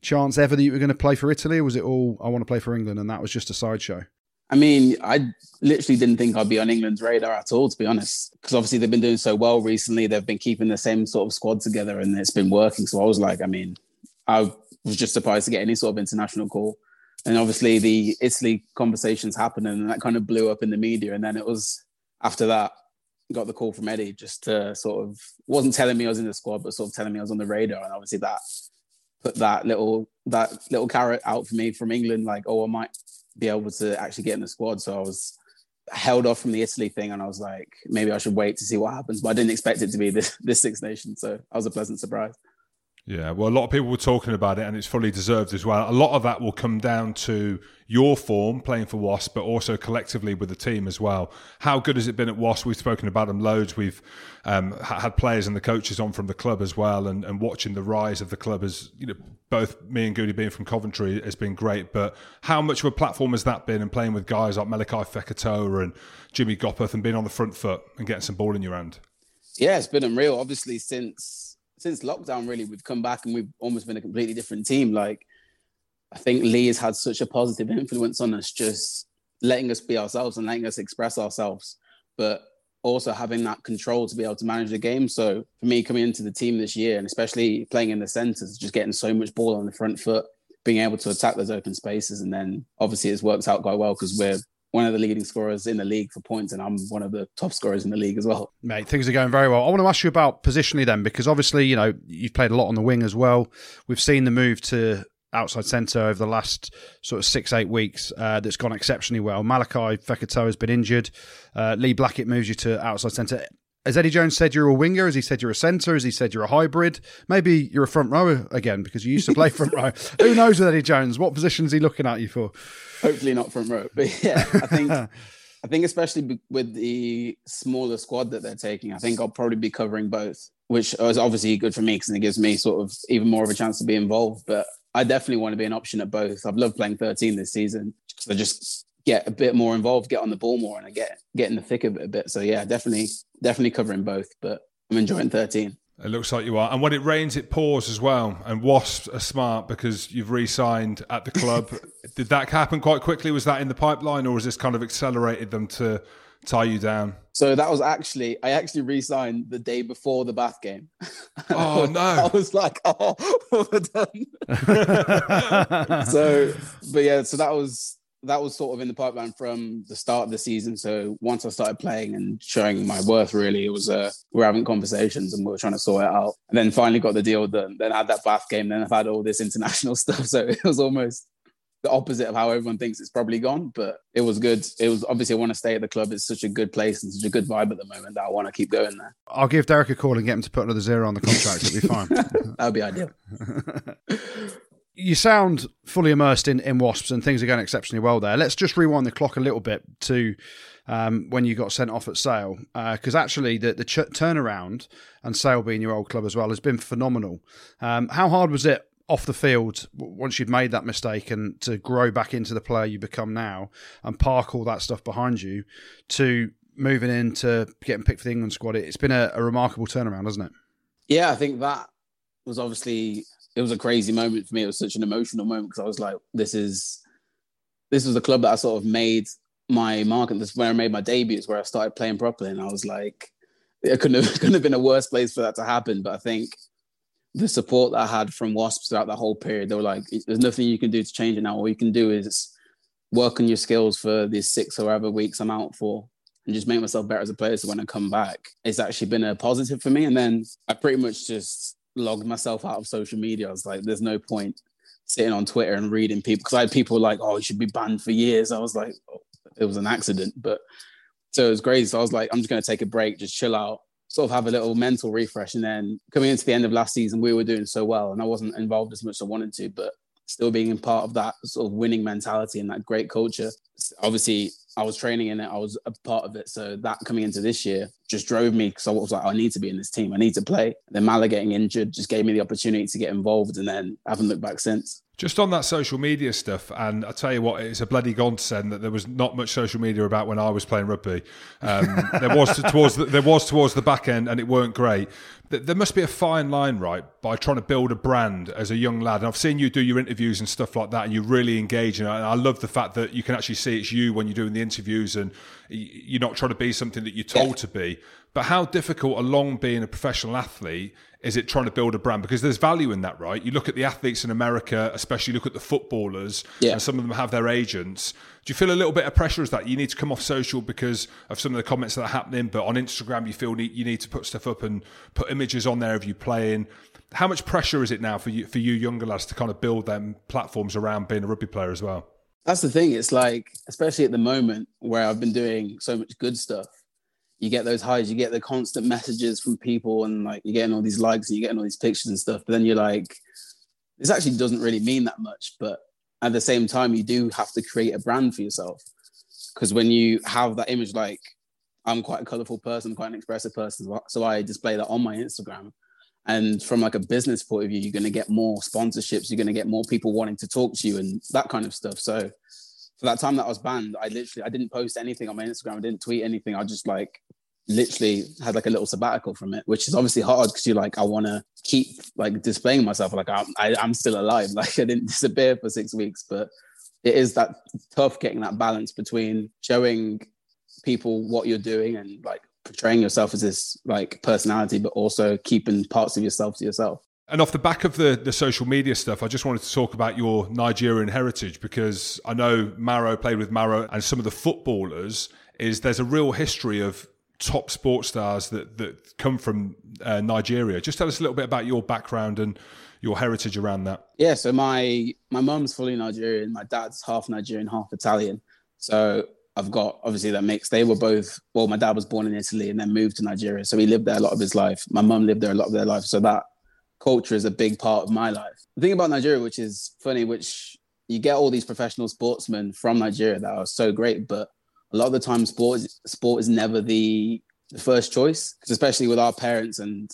[SPEAKER 2] chance ever that you were going to play for Italy, or was it all I want to play for England and that was just a sideshow?
[SPEAKER 1] I mean, I literally didn't think I'd be on England's radar at all, to be honest. Because obviously they've been doing so well recently. They've been keeping the same sort of squad together and it's been working. So I was like, I mean, I was just surprised to get any sort of international call. And obviously the Italy conversations happened and that kind of blew up in the media. And then it was after that, got the call from Eddie just to sort of wasn't telling me I was in the squad, but sort of telling me I was on the radar. And obviously that put that little that little carrot out for me from England, like, oh, I might be able to actually get in the squad. So I was held off from the Italy thing, and I was like, maybe I should wait to see what happens. But I didn't expect it to be this this Six Nations, so that was a pleasant surprise.
[SPEAKER 4] Yeah, well, a lot of people were talking about it, and it's fully deserved as well. A lot of that will come down to your form playing for Wasp, but also collectively with the team as well. How good has it been at Wasp? We've spoken about them loads. We've um, had players and the coaches on from the club as well, and, and watching the rise of the club as you know, both me and Goody being from Coventry has been great. But how much of a platform has that been? And playing with guys like Malakai Fekitoa and Jimmy Gopperth, and being on the front foot and getting some ball in your hand.
[SPEAKER 1] Yeah, it's been unreal. Obviously, since since lockdown, really, we've come back and we've almost been a completely different team. Like, I think Lee has had such a positive influence on us, just letting us be ourselves and letting us express ourselves, but also having that control to be able to manage the game. So for me, coming into the team this year, and especially playing in the centres, just getting so much ball on the front foot, being able to attack those open spaces, and then obviously it's worked out quite well because we're one of the leading scorers in the league for points, and I'm one of the top scorers in the league as well.
[SPEAKER 2] Mate, things are going very well. I want to ask you about positionally then, because obviously, you know, you've played a lot on the wing as well. We've seen the move to outside centre over the last sort of six, eight weeks uh, that's gone exceptionally well. Malakai Fekitoa has been injured. Uh, Lee Blackett moves you to outside centre. Has Eddie Jones said you're a winger? Has he said you're a centre? Has he said you're a hybrid? Maybe you're a front rower again because you used to play front row. Who knows with Eddie Jones? What position is he looking at you for?
[SPEAKER 1] Hopefully not front row. But yeah, I think I think especially with the smaller squad that they're taking, I think I'll probably be covering both, which is obviously good for me because it gives me sort of even more of a chance to be involved. But I definitely want to be an option at both. I've loved playing 13 this season because I just get a bit more involved, get on the ball more, and I get get in the thick of it a bit. So yeah, definitely definitely covering both, but I'm enjoying 13.
[SPEAKER 4] It looks like you are. And when it rains, it pours as well. And Wasps are smart because you've re signed at the club. Did that happen quite quickly? Was that in the pipeline or was this kind of accelerated them to tie you down?
[SPEAKER 1] So that was actually, I actually re signed the day before the Bath game.
[SPEAKER 4] Oh, no.
[SPEAKER 1] I was like, oh, we're done. so, but yeah, so that was that was sort of in the pipeline from the start of the season. So once I started playing and showing my worth, really, it was uh, we are having conversations and we are trying to sort it out. And then finally got the deal done. Then I had that Bath game. Then I've had all this international stuff. So it was almost the opposite of how everyone thinks it's probably gone. But it was good. It was obviously I want to stay at the club. It's such a good place and such a good vibe at the moment that I want to keep going there.
[SPEAKER 2] I'll give Derek a call and get him to put another zero on the contract. It'll be fine.
[SPEAKER 1] that would be ideal.
[SPEAKER 2] you sound fully immersed in, in wasps and things are going exceptionally well there. Let's just rewind the clock a little bit to um, when you got sent off at Sale, because uh, actually the, the ch- turnaround and Sale being your old club as well has been phenomenal. Um, how hard was it off the field once you'd made that mistake and to grow back into the player you become now and park all that stuff behind you to moving into getting picked for the England squad? It's been a, a remarkable turnaround, hasn't it?
[SPEAKER 1] Yeah, I think that was obviously it was a crazy moment for me. It was such an emotional moment because I was like, this is this was the club that I sort of made my mark, and this is where I made my debut. Is where I started playing properly, and I was like, it couldn't have, couldn't have been a worse place for that to happen. But I think the support that I had from Wasps throughout that whole period, they were like, there's nothing you can do to change it now. All you can do is work on your skills for these six or whatever weeks I'm out for and just make myself better as a player. So when I come back, it's actually been a positive for me. And then I pretty much just logged myself out of social media. I was like, there's no point sitting on Twitter and reading people because I had people like, oh, you should be banned for years. I was like, oh, it was an accident, but so it was crazy. So I was like, I'm just going to take a break, just chill out, sort of have a little mental refresh. And then coming into the end of last season, we were doing so well, and I wasn't involved as much as I wanted to, but still being a part of that sort of winning mentality and that great culture. Obviously, I was training in it. I was a part of it. So that coming into this year just drove me because I was like, I need to be in this team. I need to play. And then Mala getting injured just gave me the opportunity to get involved, and then I haven't looked back since.
[SPEAKER 4] Just on that social media stuff, and I tell you what, it's a bloody godsend that there was not much social media about when I was playing rugby. Um, there was towards the, there was towards the back end, and it weren't great. There must be a fine line, right, by trying to build a brand as a young lad. And I've seen you do your interviews and stuff like that, and you really engage. And I love the fact that you can actually see it's you when you're doing the interviews, and you're not trying to be something that you're told to be. But how difficult, along being a professional athlete, is it trying to build a brand? Because there's value in that, right? You look at the athletes in America, especially look at the footballers, yeah. and some of them have their agents. Do you feel a little bit of pressure as that you need to come off social because of some of the comments that are happening? But on Instagram, you feel you need to put stuff up and put images on there of you playing. How much pressure is it now for you, for you younger lads to kind of build them platforms around being a rugby player as well?
[SPEAKER 1] That's the thing. It's like, especially at the moment where I've been doing so much good stuff you get those highs, you get the constant messages from people, and like you're getting all these likes and you're getting all these pictures and stuff. But then you're like, this actually doesn't really mean that much. But at the same time, you do have to create a brand for yourself because when you have that image, like I'm quite a colorful person, quite an expressive person, so I display that on my Instagram. And from like a business point of view, you're going to get more sponsorships, you're going to get more people wanting to talk to you, and that kind of stuff. So for that time that I was banned, I literally I didn't post anything on my Instagram. I didn't tweet anything. I just like literally had like a little sabbatical from it, which is obviously hard because you're like, I want to keep like displaying myself. Like I'm, I, am i am still alive. Like I didn't disappear for six weeks, but it is that tough getting that balance between showing people what you're doing and like portraying yourself as this like personality, but also keeping parts of yourself to yourself.
[SPEAKER 4] And off the back of the, the social media stuff, I just wanted to talk about your Nigerian heritage because I know Maro played with Maro and some of the footballers is there's a real history of top sports stars that that come from uh, Nigeria. Just tell us a little bit about your background and your heritage around that?
[SPEAKER 1] Yeah, so my my mum's fully Nigerian, my dad's half Nigerian, half Italian. So I've got obviously that mix. They were both well, my dad was born in Italy and then moved to Nigeria. So he lived there a lot of his life. My mum lived there a lot of their life. So that culture is a big part of my life. The thing about Nigeria, which is funny, which you get all these professional sportsmen from Nigeria that are so great, but a lot of the time sport sport is never the the first choice, especially with our parents and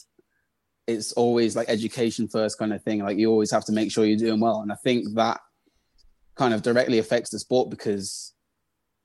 [SPEAKER 1] it's always like education first kind of thing. Like you always have to make sure you're doing well. And I think that kind of directly affects the sport because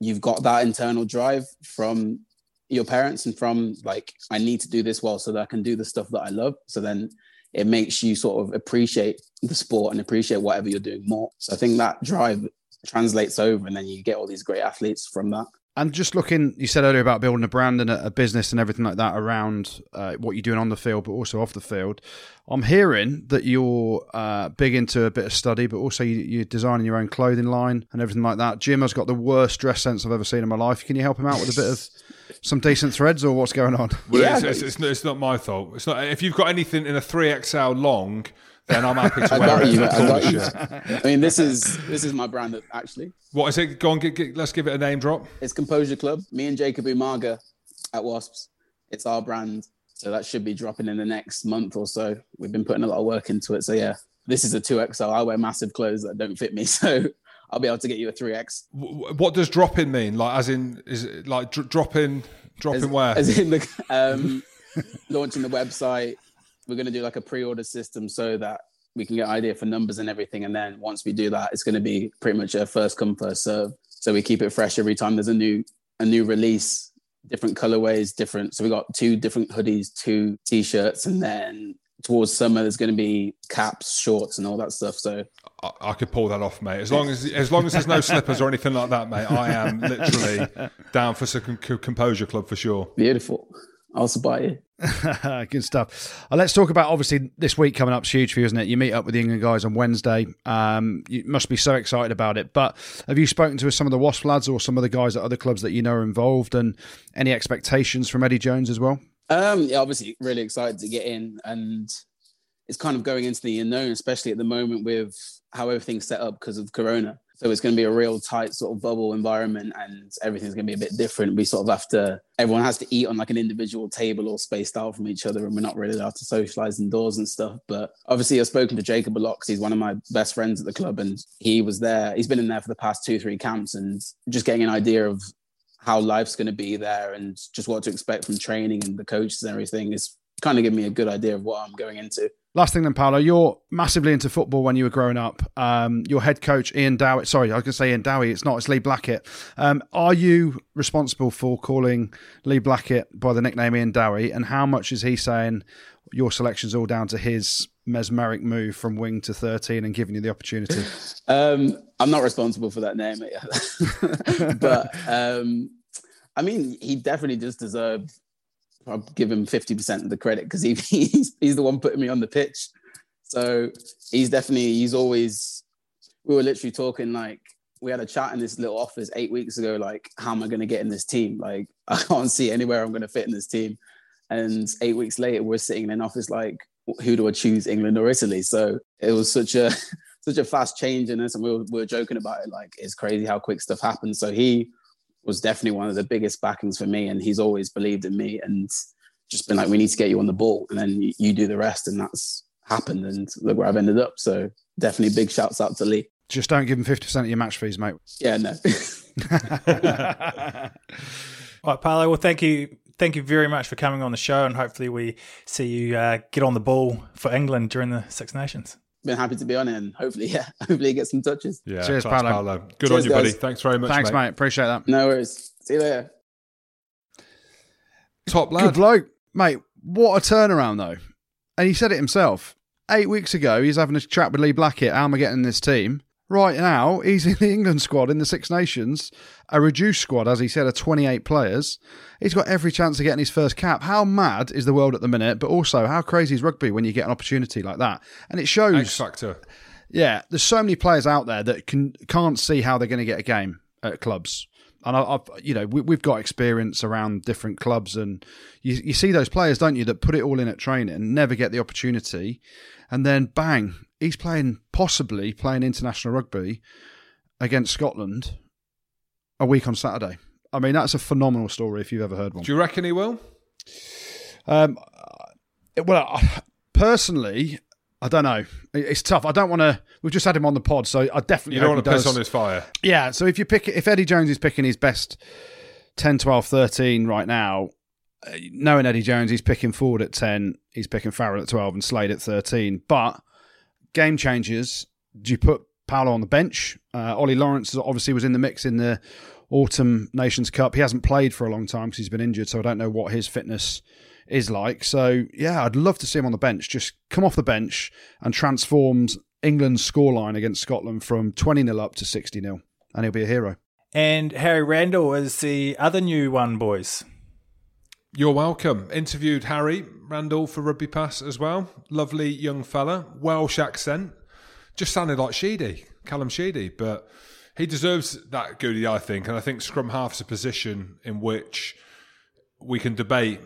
[SPEAKER 1] you've got that internal drive from your parents and from like, I need to do this well so that I can do the stuff that I love. So then it makes you sort of appreciate the sport and appreciate whatever you're doing more. So I think that drive translates over and then you get all these great athletes from that.
[SPEAKER 2] And just looking, you said earlier about building a brand and a, business and everything like that around uh, what you're doing on the field, but also off the field. I'm hearing that you're uh, big into a bit of study, but also you, are designing your own clothing line and everything like that. Jim has got the worst dress sense I've ever seen in my life. Can you help him out with a bit of some decent threads, or what's going on?
[SPEAKER 4] Well, yeah, it's, it's, it's, it's, not my fault. It's not if you've got anything in a three XL long then I'm happy to wear it. You, I,
[SPEAKER 1] you. I mean, this is this is my brand actually.
[SPEAKER 4] What is it? Go on, get, get, let's give it a name drop.
[SPEAKER 1] It's Composure Club. Me and Jacob Umaga at Wasps. It's our brand, so that should be dropping in the next month or so. We've been putting a lot of work into it. So yeah, this is a two XL. I wear massive clothes that don't fit me, so I'll be able to get you a three X.
[SPEAKER 4] What does dropping mean? Like, as in, is it like dr- dropping, dropping
[SPEAKER 1] as,
[SPEAKER 4] where?
[SPEAKER 1] As in the um, launching the website we're going to do like a pre-order system so that we can get idea for numbers and everything. And then once we do that, it's going to be pretty much a first come first serve. So we keep it fresh every time there's a new a new release, different colorways, different. So we got two different hoodies, two t-shirts, and then towards summer there's going to be caps, shorts, and all that stuff. So
[SPEAKER 4] I, I, could pull that off, mate. As long as as long as there's no slippers or anything like that, mate. I am literally down for some composure club for sure.
[SPEAKER 1] Beautiful. I'll supply you.
[SPEAKER 2] Good stuff. Uh, let's talk about obviously this week coming up. is huge for you, isn't it? You meet up with the England guys on Wednesday. Um, you must be so excited about it. But have you spoken to some of the Wasp lads or some of the guys at other clubs that you know are involved, and any expectations from Eddie Jones as well?
[SPEAKER 1] Um, yeah, obviously, really excited to get in, and it's kind of going into the unknown, especially at the moment with how everything's set up because of Corona. So it's going to be a real tight sort of bubble environment and everything's going to be a bit different. We sort of have to, everyone has to eat on like an individual table or spaced out from each other and we're not really allowed to socialize indoors and stuff. But obviously I've spoken to Jacob a lot because he's one of my best friends at the club and he was there. He's been in there for the past two, three camps and just getting an idea of how life's going to be there and just what to expect from training and the coaches and everything is kind of give me a good idea of what I'm going into.
[SPEAKER 2] Last thing then, Paolo, you're massively into football when you were growing up. Um, your head coach, Ian Dowie, sorry, I was going to say Ian Dowie, it's not, it's Lee Blackett. Um, are you responsible for calling Lee Blackett by the nickname Ian Dowie? And how much is he saying your selection's all down to his mesmeric move from wing to 13 and giving you the opportunity?
[SPEAKER 1] Um, I'm not responsible for that name, but um, I mean, he definitely just deserved I'll give him 50% of the credit because he, he's, he's the one putting me on the pitch. So he's definitely, he's always, we were literally talking like, we had a chat in this little office eight weeks ago, like, how am I going to get in this team? Like, I can't see anywhere I'm going to fit in this team. And eight weeks later, we're sitting in an office like, who do I choose, England or Italy? So it was such a, such a fast change in this. And we were, we were joking about it. Like, it's crazy how quick stuff happens. So he was definitely one of the biggest backings for me. And he's always believed in me and just been like, we need to get you on the ball and then you, you do the rest. And that's happened. And look where I've ended up. So definitely big shouts out to Lee.
[SPEAKER 2] Just don't give him 50% of your match fees, mate.
[SPEAKER 1] Yeah, no.
[SPEAKER 3] All right, Paolo. Well, thank you. Thank you very much for coming on the show. And hopefully we see you uh, get on the ball for England during the Six Nations
[SPEAKER 1] been happy to be on it and hopefully, yeah, hopefully get some touches.
[SPEAKER 4] Yeah, cheers, Paolo. Paolo. Good cheers, on you, guys. buddy. Thanks very much.
[SPEAKER 2] Thanks,
[SPEAKER 4] mate.
[SPEAKER 2] mate. Appreciate that.
[SPEAKER 1] No worries. See you later.
[SPEAKER 4] Top lad.
[SPEAKER 2] Good bloke, mate. What a turnaround, though. And he said it himself. Eight weeks ago, he's having a chat with Lee Blackett. How am I getting this team? Right now, he's in the England squad in the Six Nations, a reduced squad, as he said, of 28 players. He's got every chance of getting his first cap. How mad is the world at the minute? But also, how crazy is rugby when you get an opportunity like that? And it shows.
[SPEAKER 4] X factor.
[SPEAKER 2] Yeah, there's so many players out there that can can't see how they're going to get a game at clubs. And I, I've, you know, we, we've got experience around different clubs, and you, you see those players, don't you, that put it all in at training, and never get the opportunity, and then bang, he's playing possibly playing international rugby against Scotland a week on Saturday. I mean, that's a phenomenal story if you've ever heard one.
[SPEAKER 4] Do you reckon he will?
[SPEAKER 2] Um, well, personally, I don't know. It's tough. I don't want to. We've just had him on the pod, so I definitely
[SPEAKER 4] You don't want to piss on his fire.
[SPEAKER 2] Yeah. So if you pick, if Eddie Jones is picking his best 10, 12, 13 right now, uh, knowing Eddie Jones, he's picking Ford at 10, he's picking Farrell at 12 and Slade at 13. But game changes, do you put Paolo on the bench? Uh, Ollie Lawrence obviously was in the mix in the Autumn Nations Cup. He hasn't played for a long time because he's been injured, so I don't know what his fitness is like. So, yeah, I'd love to see him on the bench. Just come off the bench and transformed England's scoreline against Scotland from 20 0 up to 60 0, and he'll be a hero.
[SPEAKER 3] And Harry Randall is the other new one, boys.
[SPEAKER 4] You're welcome. Interviewed Harry Randall for Rugby Pass as well. Lovely young fella, Welsh accent. Just sounded like Sheedy, Callum Sheedy, but he deserves that goodie, I think. And I think scrum half's a position in which we can debate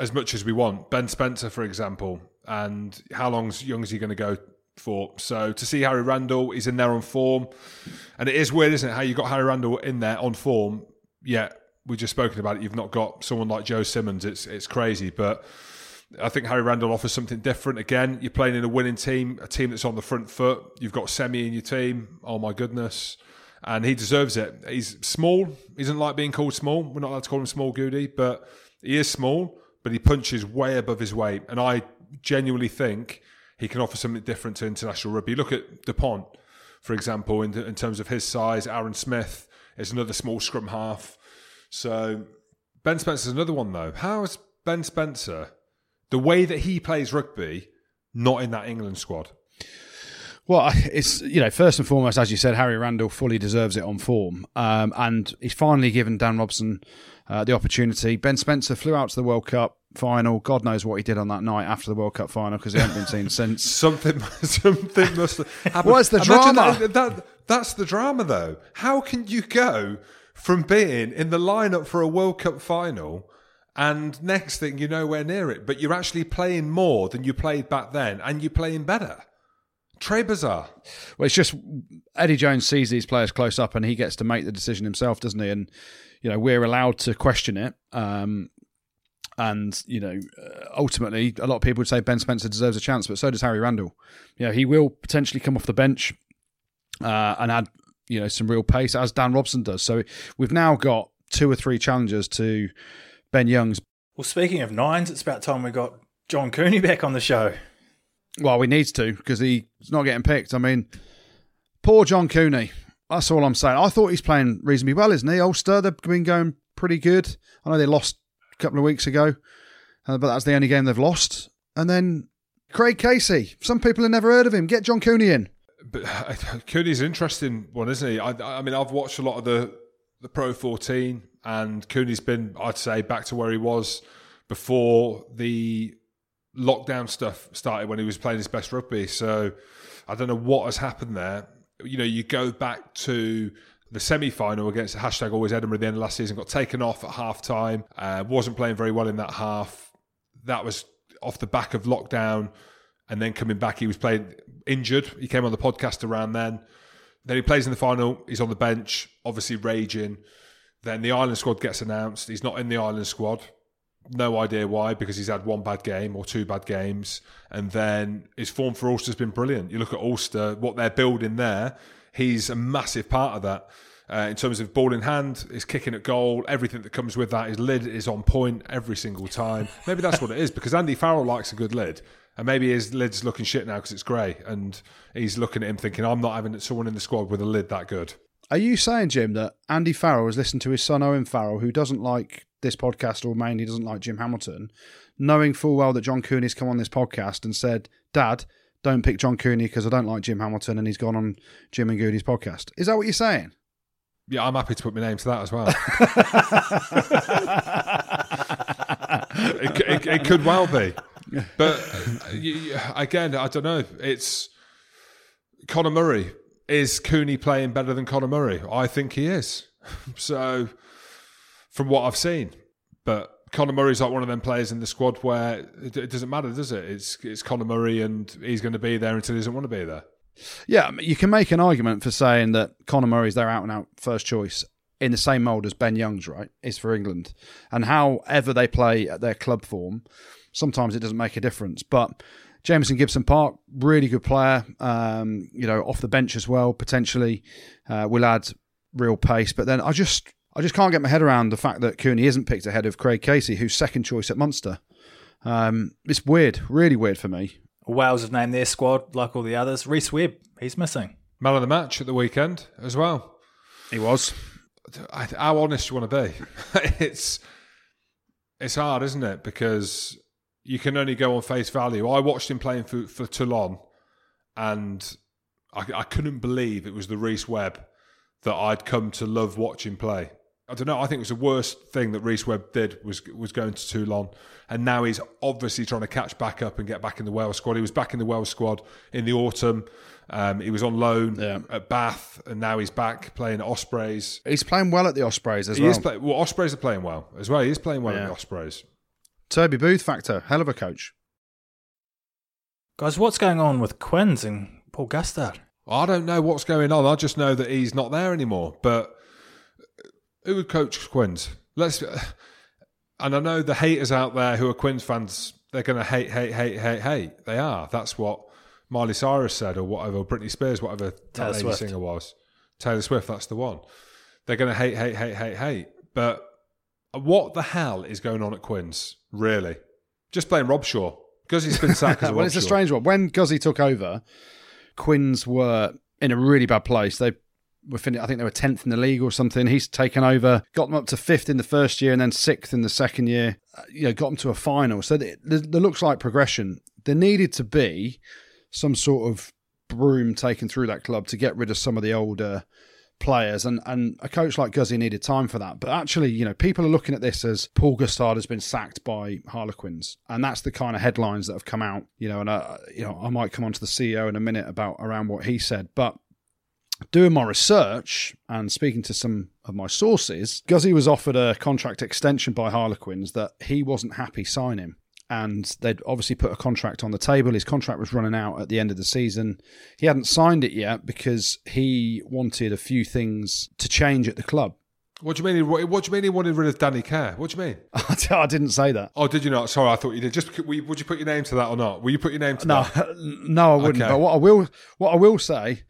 [SPEAKER 4] as much as we want. Ben Spencer, for example, and how long's young is he going to go for? So to see Harry Randall, he's in there on form, and it is weird, isn't it? How you got Harry Randall in there on form, yet we just spoken about it. You've not got someone like Joe Simmonds. It's it's crazy, but. I think Harry Randall offers something different. Again, you're playing in a winning team, a team that's on the front foot. You've got Semi in your team. Oh my goodness. And he deserves it. He's small. He doesn't like being called small. We're not allowed to call him small goody, but he is small, but he punches way above his weight. And I genuinely think he can offer something different to international rugby. Look at Dupont, for example, in, in terms of his size. Aaron Smith is another small scrum half. So Ben Spencer's another one, though. How is Ben Spencer, the way that he plays rugby, not in that England squad?
[SPEAKER 2] Well, it's you know first and foremost, as you said, Harry Randall fully deserves it on form, um, and he's finally given Dan Robson uh, the opportunity. Ben Spencer flew out to the World Cup final. God knows what he did on that night after the World Cup final because he hasn't been seen since.
[SPEAKER 4] Something, something must have happened.
[SPEAKER 2] What's the
[SPEAKER 4] Imagine
[SPEAKER 2] drama?
[SPEAKER 4] That, that- that's the drama, though. How can you go from being in the lineup for a World Cup final and next thing you're nowhere near it, but you're actually playing more than you played back then, and you're playing better? Très bizarre.
[SPEAKER 2] Well, it's just Eddie Jones sees these players close up and he gets to make the decision himself, doesn't he? And you know we're allowed to question it. Um, and you know, uh, ultimately, a lot of people would say Ben Spencer deserves a chance, but so does Harry Randall. You know, he will potentially come off the bench uh, and add you know some real pace as Dan Robson does. So we've now got two or three challengers to Ben Youngs.
[SPEAKER 3] Well, speaking of nines, it's about time we got John Cooney back on the show.
[SPEAKER 2] Well, we needs to because he's not getting picked. I mean, poor John Cooney. That's all I'm saying. I thought he's playing reasonably well, isn't he? Ulster, they've been going pretty good. I know they lost a couple of weeks ago, uh, but that's the only game they've lost. And then Craig Casey. Some people have never heard of him. Get John Cooney in.
[SPEAKER 4] But Cooney's an interesting one, isn't he? I, I mean, I've watched a lot of the the Pro 14, and Cooney's been, I'd say, back to where he was before the lockdown stuff started when he was playing his best rugby. So I don't know what has happened there. You know, you go back to the semi final against the hashtag always Edinburgh the end of last season, got taken off at half time, uh, wasn't playing very well in that half. That was off the back of lockdown. And then coming back, he was playing injured. He came on the podcast around then. Then he plays in the final. He's on the bench, obviously raging. Then the Ireland squad gets announced. He's not in the Ireland squad. No idea why, because he's had one bad game or two bad games. And then his form for Ulster's been brilliant. You look at Ulster, what they're building there, he's a massive part of that. Uh, in terms of ball in hand, his kicking at goal, everything that comes with that, his lid is on point every single time. Maybe that's what it is, because Andy Farrell likes a good lid. And maybe his lid's looking shit now because it's grey. And he's looking at him thinking, I'm not having someone in the squad with a lid that good.
[SPEAKER 2] Are you saying, Jim, that Andy Farrell has listened to his son Owen Farrell, who doesn't like this podcast or mainly doesn't like Jim Hamilton, knowing full well that John Cooney's come on this podcast and said, Dad, don't pick John Cooney because I don't like Jim Hamilton and he's gone on Jim and Goody's podcast? Is that what you're saying?
[SPEAKER 4] Yeah, I'm happy to put my name to that as well. it, it, it could well be. But uh, again, I don't know. It's Conor Murray. Is Cooney playing better than Conor Murray? I think he is. So, from what I've seen, but Conor Murray's like one of them players in the squad where it, it doesn't matter, does it? It's it's Conor Murray, and he's going to be there until he doesn't want to be there.
[SPEAKER 2] Yeah, you can make an argument for saying that Conor Murray's their out and out first choice in the same mould as Ben Youngs, right? Is for England. And however they play at their club form, sometimes it doesn't make a difference. But Jamison Gibson Park, really good player, um, you know, off the bench as well, potentially uh, will add real pace. But then I just I just can't get my head around the fact that Cooney isn't picked ahead of Craig Casey, who's second choice at Munster. Um, it's weird, really weird for me.
[SPEAKER 3] Wales have named their squad like all the others. Rhys Webb, he's missing.
[SPEAKER 4] Man of the match at the weekend as well.
[SPEAKER 2] He was.
[SPEAKER 4] How honest do you want to be? it's it's hard, isn't it? Because you can only go on face value. I watched him playing for, for Toulon, and I, I couldn't believe it was the Rhys Webb that I'd come to love watching play. I don't know. I think it was the worst thing that Rhys Webb did was was going to Toulon, and now he's obviously trying to catch back up and get back in the Wales squad. He was back in the Wales squad in the autumn. Um, he was on loan
[SPEAKER 2] Yeah.
[SPEAKER 4] at Bath, and now he's back playing at Ospreys.
[SPEAKER 2] He's playing well at the Ospreys as
[SPEAKER 4] He
[SPEAKER 2] well.
[SPEAKER 4] is play- well. Ospreys are playing well as well. He is playing well at the Ospreys.
[SPEAKER 2] Toby Booth factor, hell of a coach.
[SPEAKER 3] Guys, what's going on with Quins and Paul Gustard?
[SPEAKER 4] I don't know what's going on. I just know that he's not there anymore. But uh, who would coach Quins? Let's. And I know the haters out there who are Quins fans. They're going to hate, hate, hate, hate, hate. They are. That's what Miley Cyrus said, or whatever. Britney Spears, whatever that
[SPEAKER 3] Taylor
[SPEAKER 4] lady
[SPEAKER 3] Swift.
[SPEAKER 4] singer was. Taylor Swift. That's the one. They're going to hate, hate, hate, hate, hate. But what the hell is going on at Quins? Really? Just playing Robshaw because he's been sacked as
[SPEAKER 2] well, it's a strange one. When Guzzi took over, Quins were in a really bad place. They were fin- I think they were tenth in the league or something. He's taken over, got them up to fifth in the first year, and then sixth in the second year. Uh, you know, got them to a final. So there looks like progression. There needed to be some sort of broom taken through that club to get rid of some of the older players and and a coach like Guzzi needed time for that. But actually you know people are looking at this as Paul Gustard has been sacked by Harlequins and that's the kind of headlines that have come out you know and uh, you know I might come on to the CEO in a minute about around what he said but doing my research and speaking to some of my sources Guzzi was offered a contract extension by Harlequins that he wasn't happy signing and they'd obviously put a contract on the table. His contract was running out at the end of the season. He hadn't signed it yet because he wanted a few things to change at the club.
[SPEAKER 4] What do you mean? He, what do you mean he wanted rid of Danny Care? What do you mean?
[SPEAKER 2] I didn't say that.
[SPEAKER 4] Oh, did you not? Sorry, I thought you did. Just would you put your name to that or not? Will you put your name to
[SPEAKER 2] No,
[SPEAKER 4] that?
[SPEAKER 2] no, I wouldn't.
[SPEAKER 4] Okay.
[SPEAKER 2] But what I will, what I will say,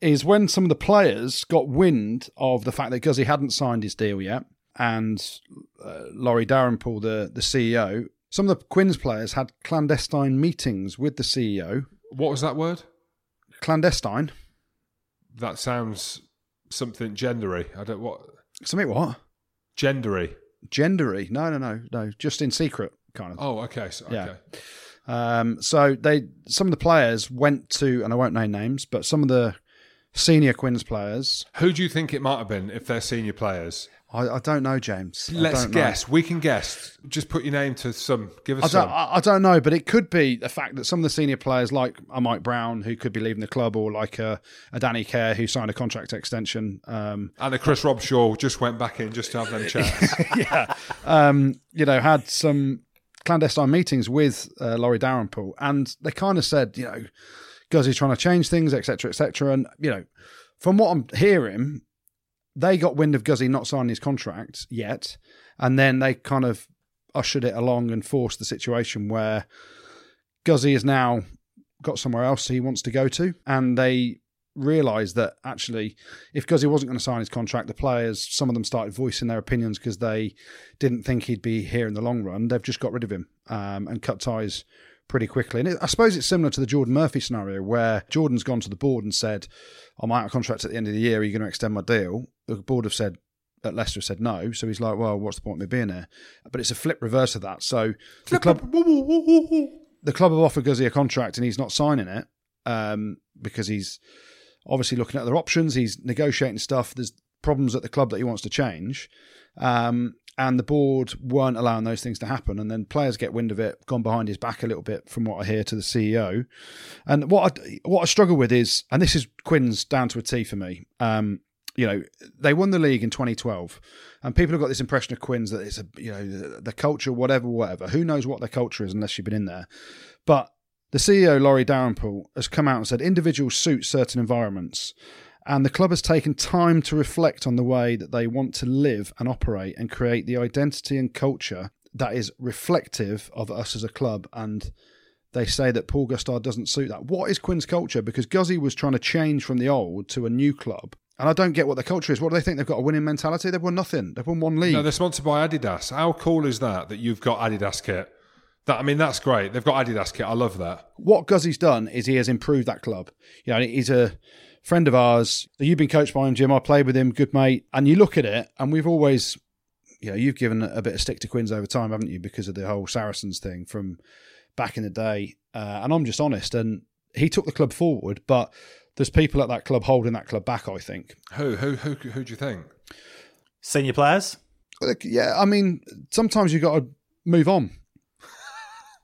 [SPEAKER 2] is when some of the players got wind of the fact that Guzzi hadn't signed his deal yet, and uh, Laurie Dalrymple, the the CEO, some of the Quins players had clandestine meetings with the CEO.
[SPEAKER 4] What was that word?
[SPEAKER 2] Clandestine,
[SPEAKER 4] That sounds something gendery. I don't what
[SPEAKER 2] something what?
[SPEAKER 4] gendery.
[SPEAKER 2] Gendery? No, no, no, no. Just in secret, kind of.
[SPEAKER 4] Oh, okay. So, okay.
[SPEAKER 2] Yeah. Um, so they, some of the players went to, and I won't name names, but some of the senior Quins players.
[SPEAKER 4] Who do you think it might have been if they're senior players?
[SPEAKER 2] I, I don't know, James.
[SPEAKER 4] Let's
[SPEAKER 2] don't know.
[SPEAKER 4] guess. We can guess. Just put your name to some. Give us
[SPEAKER 2] I don't,
[SPEAKER 4] some.
[SPEAKER 2] I I don't know, but it could be the fact that some of the senior players, like a Mike Brown, who could be leaving the club, or like a, a Danny Care, who signed a contract extension, um,
[SPEAKER 4] and a Chris Robshaw just went back in just to have them chats.
[SPEAKER 2] yeah, um, you know, had some clandestine meetings with uh, Laurie Dalrymple, and they kind of said, you know, Guzzi's trying to change things, etc., etc. And you know, from what I'm hearing, they got wind of Guzzi not signing his contract yet, and then they kind of ushered it along and forced the situation where Guzzi has now got somewhere else he wants to go to, and they realised that actually, if Guzzi wasn't going to sign his contract, the players, some of them started voicing their opinions because they didn't think he'd be here in the long run. They've just got rid of him um, and cut ties pretty quickly. And it, I suppose it's similar to the Jordan Murphy scenario where Jordan's gone to the board and said, I'm out of contract at the end of the year. Are you going to extend my deal? The board have said, at Leicester have said no. So he's like, well, what's the point of me being there? But it's a flip reverse of that. So the club, the club have offered Guzzi a contract and he's not signing it um, because he's obviously looking at other options. He's negotiating stuff. There's problems at the club that he wants to change. Um, and the board weren't allowing those things to happen. And then players get wind of it, gone behind his back a little bit, from what I hear to the CEO. And what I, what I struggle with is, and this is Quins down to a T for me. Um, You know, they won the league in 2012, and people have got this impression of Quins that it's a you know the, the culture, whatever, whatever. Who knows what their culture is unless you've been in there? But the CEO Laurie Dalrymple has come out and said individuals suit certain environments. And the club has taken time to reflect on the way that they want to live and operate and create the identity and culture that is reflective of us as a club. And they say that Paul Gustard doesn't suit that. What is Quins' culture? Because Guzzi was trying to change from the old to a new club. And I don't get what the culture is. What do they think? They've got a winning mentality? They've won nothing. They've won one league.
[SPEAKER 4] No, they're sponsored by Adidas. How cool is that? That you've got Adidas kit. That I mean, that's great. They've got Adidas kit. I love that.
[SPEAKER 2] what Guzzi's done is he has improved that club. You know, he's a friend of ours. You've been coached by him, Jim. I played with him, good mate. And you look at it, and we've always, you know, you've given a bit of stick to Quins over time, haven't you? Because of the whole Saracens thing from back in the day. Uh, and I'm just honest. And he took the club forward, but there's people at that club holding that club back. I think.
[SPEAKER 4] Who who who who do you think?
[SPEAKER 3] Senior players?
[SPEAKER 2] Yeah, I mean, sometimes you've got to move on.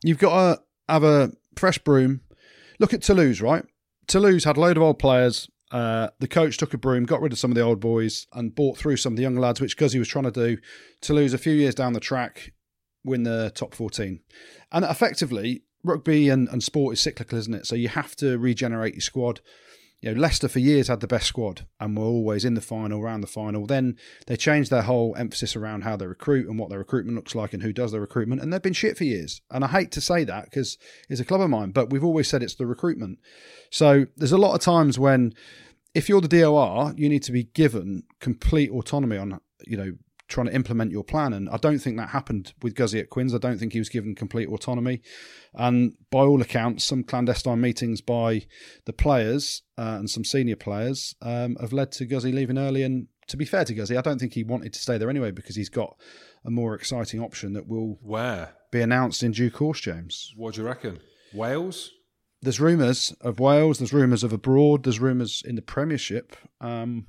[SPEAKER 2] You've got to have a fresh broom. Look at Toulouse, right? Toulouse had a load of old players. Uh, the coach took a broom, got rid of some of the old boys, and bought through some of the young lads, which Guzzi was trying to do. Toulouse a few years down the track, win the top 14. And effectively, rugby and, and sport is cyclical, isn't it? So you have to regenerate your squad. You know, Leicester for years had the best squad and were always in the final, around the final. Then they changed their whole emphasis around how they recruit and what their recruitment looks like and who does their recruitment. And they've been shit for years. And I hate to say that because it's a club of mine, but we've always said it's the recruitment. So there's a lot of times when, if you're the DOR, you need to be given complete autonomy on, you know, trying to implement your plan. And I don't think that happened with Guzzi at Quins. I don't think he was given complete autonomy. And by all accounts, some clandestine meetings by the players uh, and some senior players um, have led to Guzzi leaving early. And to be fair to Guzzi, I don't think he wanted to stay there anyway because he's got a more exciting option that will
[SPEAKER 4] Where?
[SPEAKER 2] be announced in due course, James.
[SPEAKER 4] What do you reckon? Wales?
[SPEAKER 2] There's rumours of Wales, there's rumours of abroad, there's rumours in the Premiership. Um,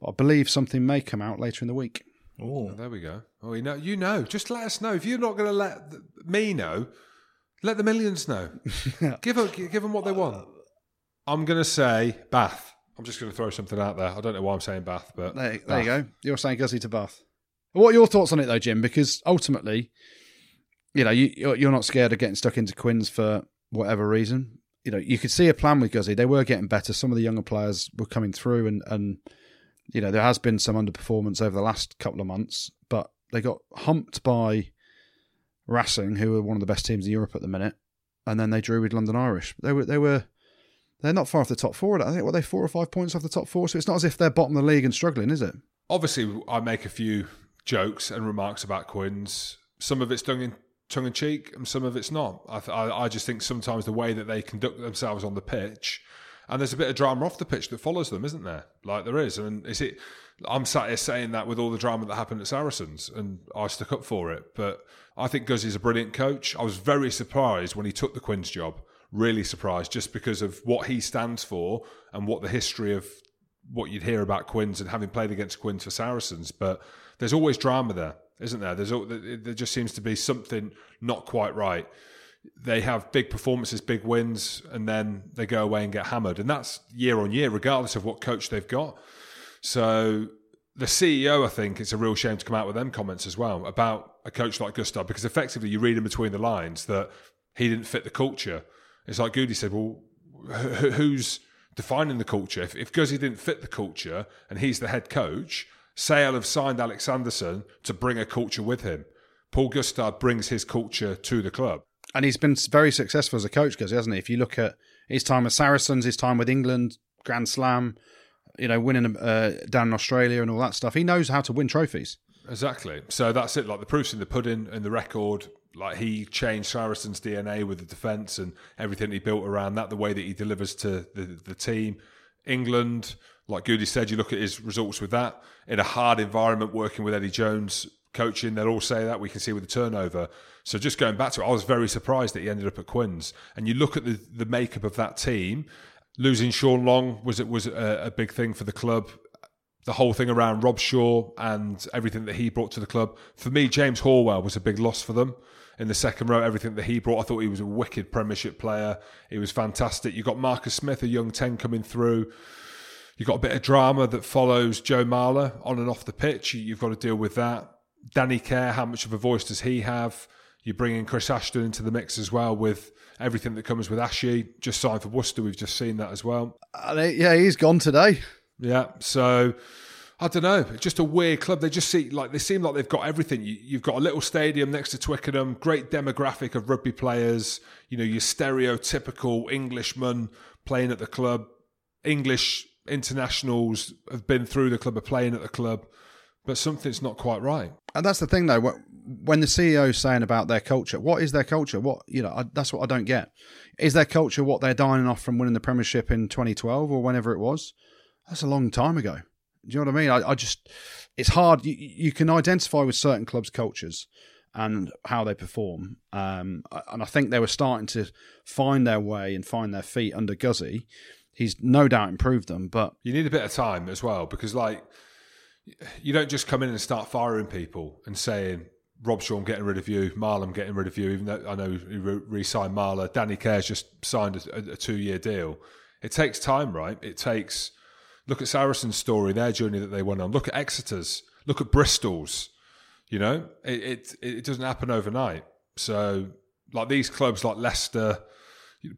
[SPEAKER 2] but I believe something may come out later in the week.
[SPEAKER 3] Oh,
[SPEAKER 4] There we go. Oh, you know, you know. Just let us know. If you're not going to let th- me know, let the millions know. give them, give them what they want. I'm going to say Bath. I'm just going to throw something out there. I don't know why I'm saying Bath, but
[SPEAKER 2] There, there you go. You're saying Guzzi to Bath. What are your thoughts on it, though, Jim? Because ultimately, you know, you, you're you're not scared of getting stuck into Quins for whatever reason. You know, you could see a plan with Guzzi. They were getting better. Some of the younger players were coming through, and and you know there has been some underperformance over the last couple of months, but they got humped by Racing, who are one of the best teams in Europe at the minute, and then they drew with London Irish. They were they were they're not far off the top four. I think were they four or five points off the top four. So it's not as if they're bottom of the league and struggling, is it?
[SPEAKER 4] obviously I make a few jokes and remarks about Quins. Some of it's done in tongue in cheek, and some of it's not. I, I, I just think sometimes the way that they conduct themselves on the pitch, and there's a bit of drama off the pitch that follows them, isn't there? Like there is, and is it? I'm sat here saying that with all the drama that happened at Saracens, and I stuck up for it. But I think Guzzi's a brilliant coach. I was very surprised when he took the Quins job. Really surprised, just because of what he stands for and what the history of what you'd hear about Quins and having played against Quins for Saracens. But there's always drama there, isn't there? There's there just seems to be something not quite right. They have big performances, big wins, and then they go away and get hammered, and that's year on year, regardless of what coach they've got. So the CEO, I think, it's a real shame to come out with them comments as well about a coach like Gustard, because effectively you read in between the lines that he didn't fit the culture. It's like Goody said, well, who's defining the culture? If, if Guzzi didn't fit the culture and he's the head coach, Sale have signed Alex Sanderson to bring a culture with him. Paul Gustard brings his culture to the club.
[SPEAKER 2] And he's been very successful as a coach, because hasn't he? If you look at his time with Saracens, his time with England, Grand Slam, you know, winning uh, down in Australia and all that stuff, he knows how to win trophies.
[SPEAKER 4] Exactly. So that's it. Like the proof's in the pudding and the record. Like he changed Saracens' DNA with the defence and everything he built around that, the way that he delivers to the, the team. England, like Goody said, you look at his results with that in a hard environment, working with Eddie Jones coaching. They'll all say that we can see with the turnover. So just going back to it, I was very surprised that he ended up at Quins. And you look at the, the makeup of that team. Losing Sean Long was it was a, a big thing for the club the whole thing around Robshaw and everything that he brought to the club. For me, James Horwill was a big loss for them in the second row. Everything that he brought, I thought he was a wicked Premiership player. He was fantastic. You got Marcus Smith, a young ten, coming through. You've got a bit of drama that follows Joe Marler on and off the pitch. You've got to deal with that. Danny Care, how much of a voice does he have? You bring in Chris Ashton into the mix as well with everything that comes with Ashy. Just signed for Worcester. We've just seen that as well.
[SPEAKER 2] Uh, yeah, he's gone today.
[SPEAKER 4] Yeah. So I don't know. It's just a weird club. They just see like they seem like they've got everything. You, have got a little stadium next to Twickenham, great demographic of rugby players. You know, your stereotypical Englishman playing at the club. English internationals have been through the club, are playing at the club, but something's not quite right.
[SPEAKER 2] And that's the thing, though. When the CEO's saying about their culture, what is their culture? What you know, I, that's what I don't get. Is their culture what they're dining off from winning the Premiership in 2012 or whenever it was? That's a long time ago. Do you know what I mean? I, I just, it's hard. You, you, can identify with certain clubs' cultures and how they perform. Um, and I think they were starting to find their way and find their feet under Guzzi. He's no doubt improved them, but
[SPEAKER 4] you need a bit of time as well because, like, you don't just come in and start firing people and saying, Robshaw and getting rid of you, Marlon getting rid of you, even though I know he re signed Marler. Danny Care's just signed a, a two year deal. It takes time, right? It takes Look at Saracen's story, their journey that they went on. Look at Exeter's. Look at Bristol's. You know, it, it, it doesn't happen overnight. So, like these clubs like Leicester,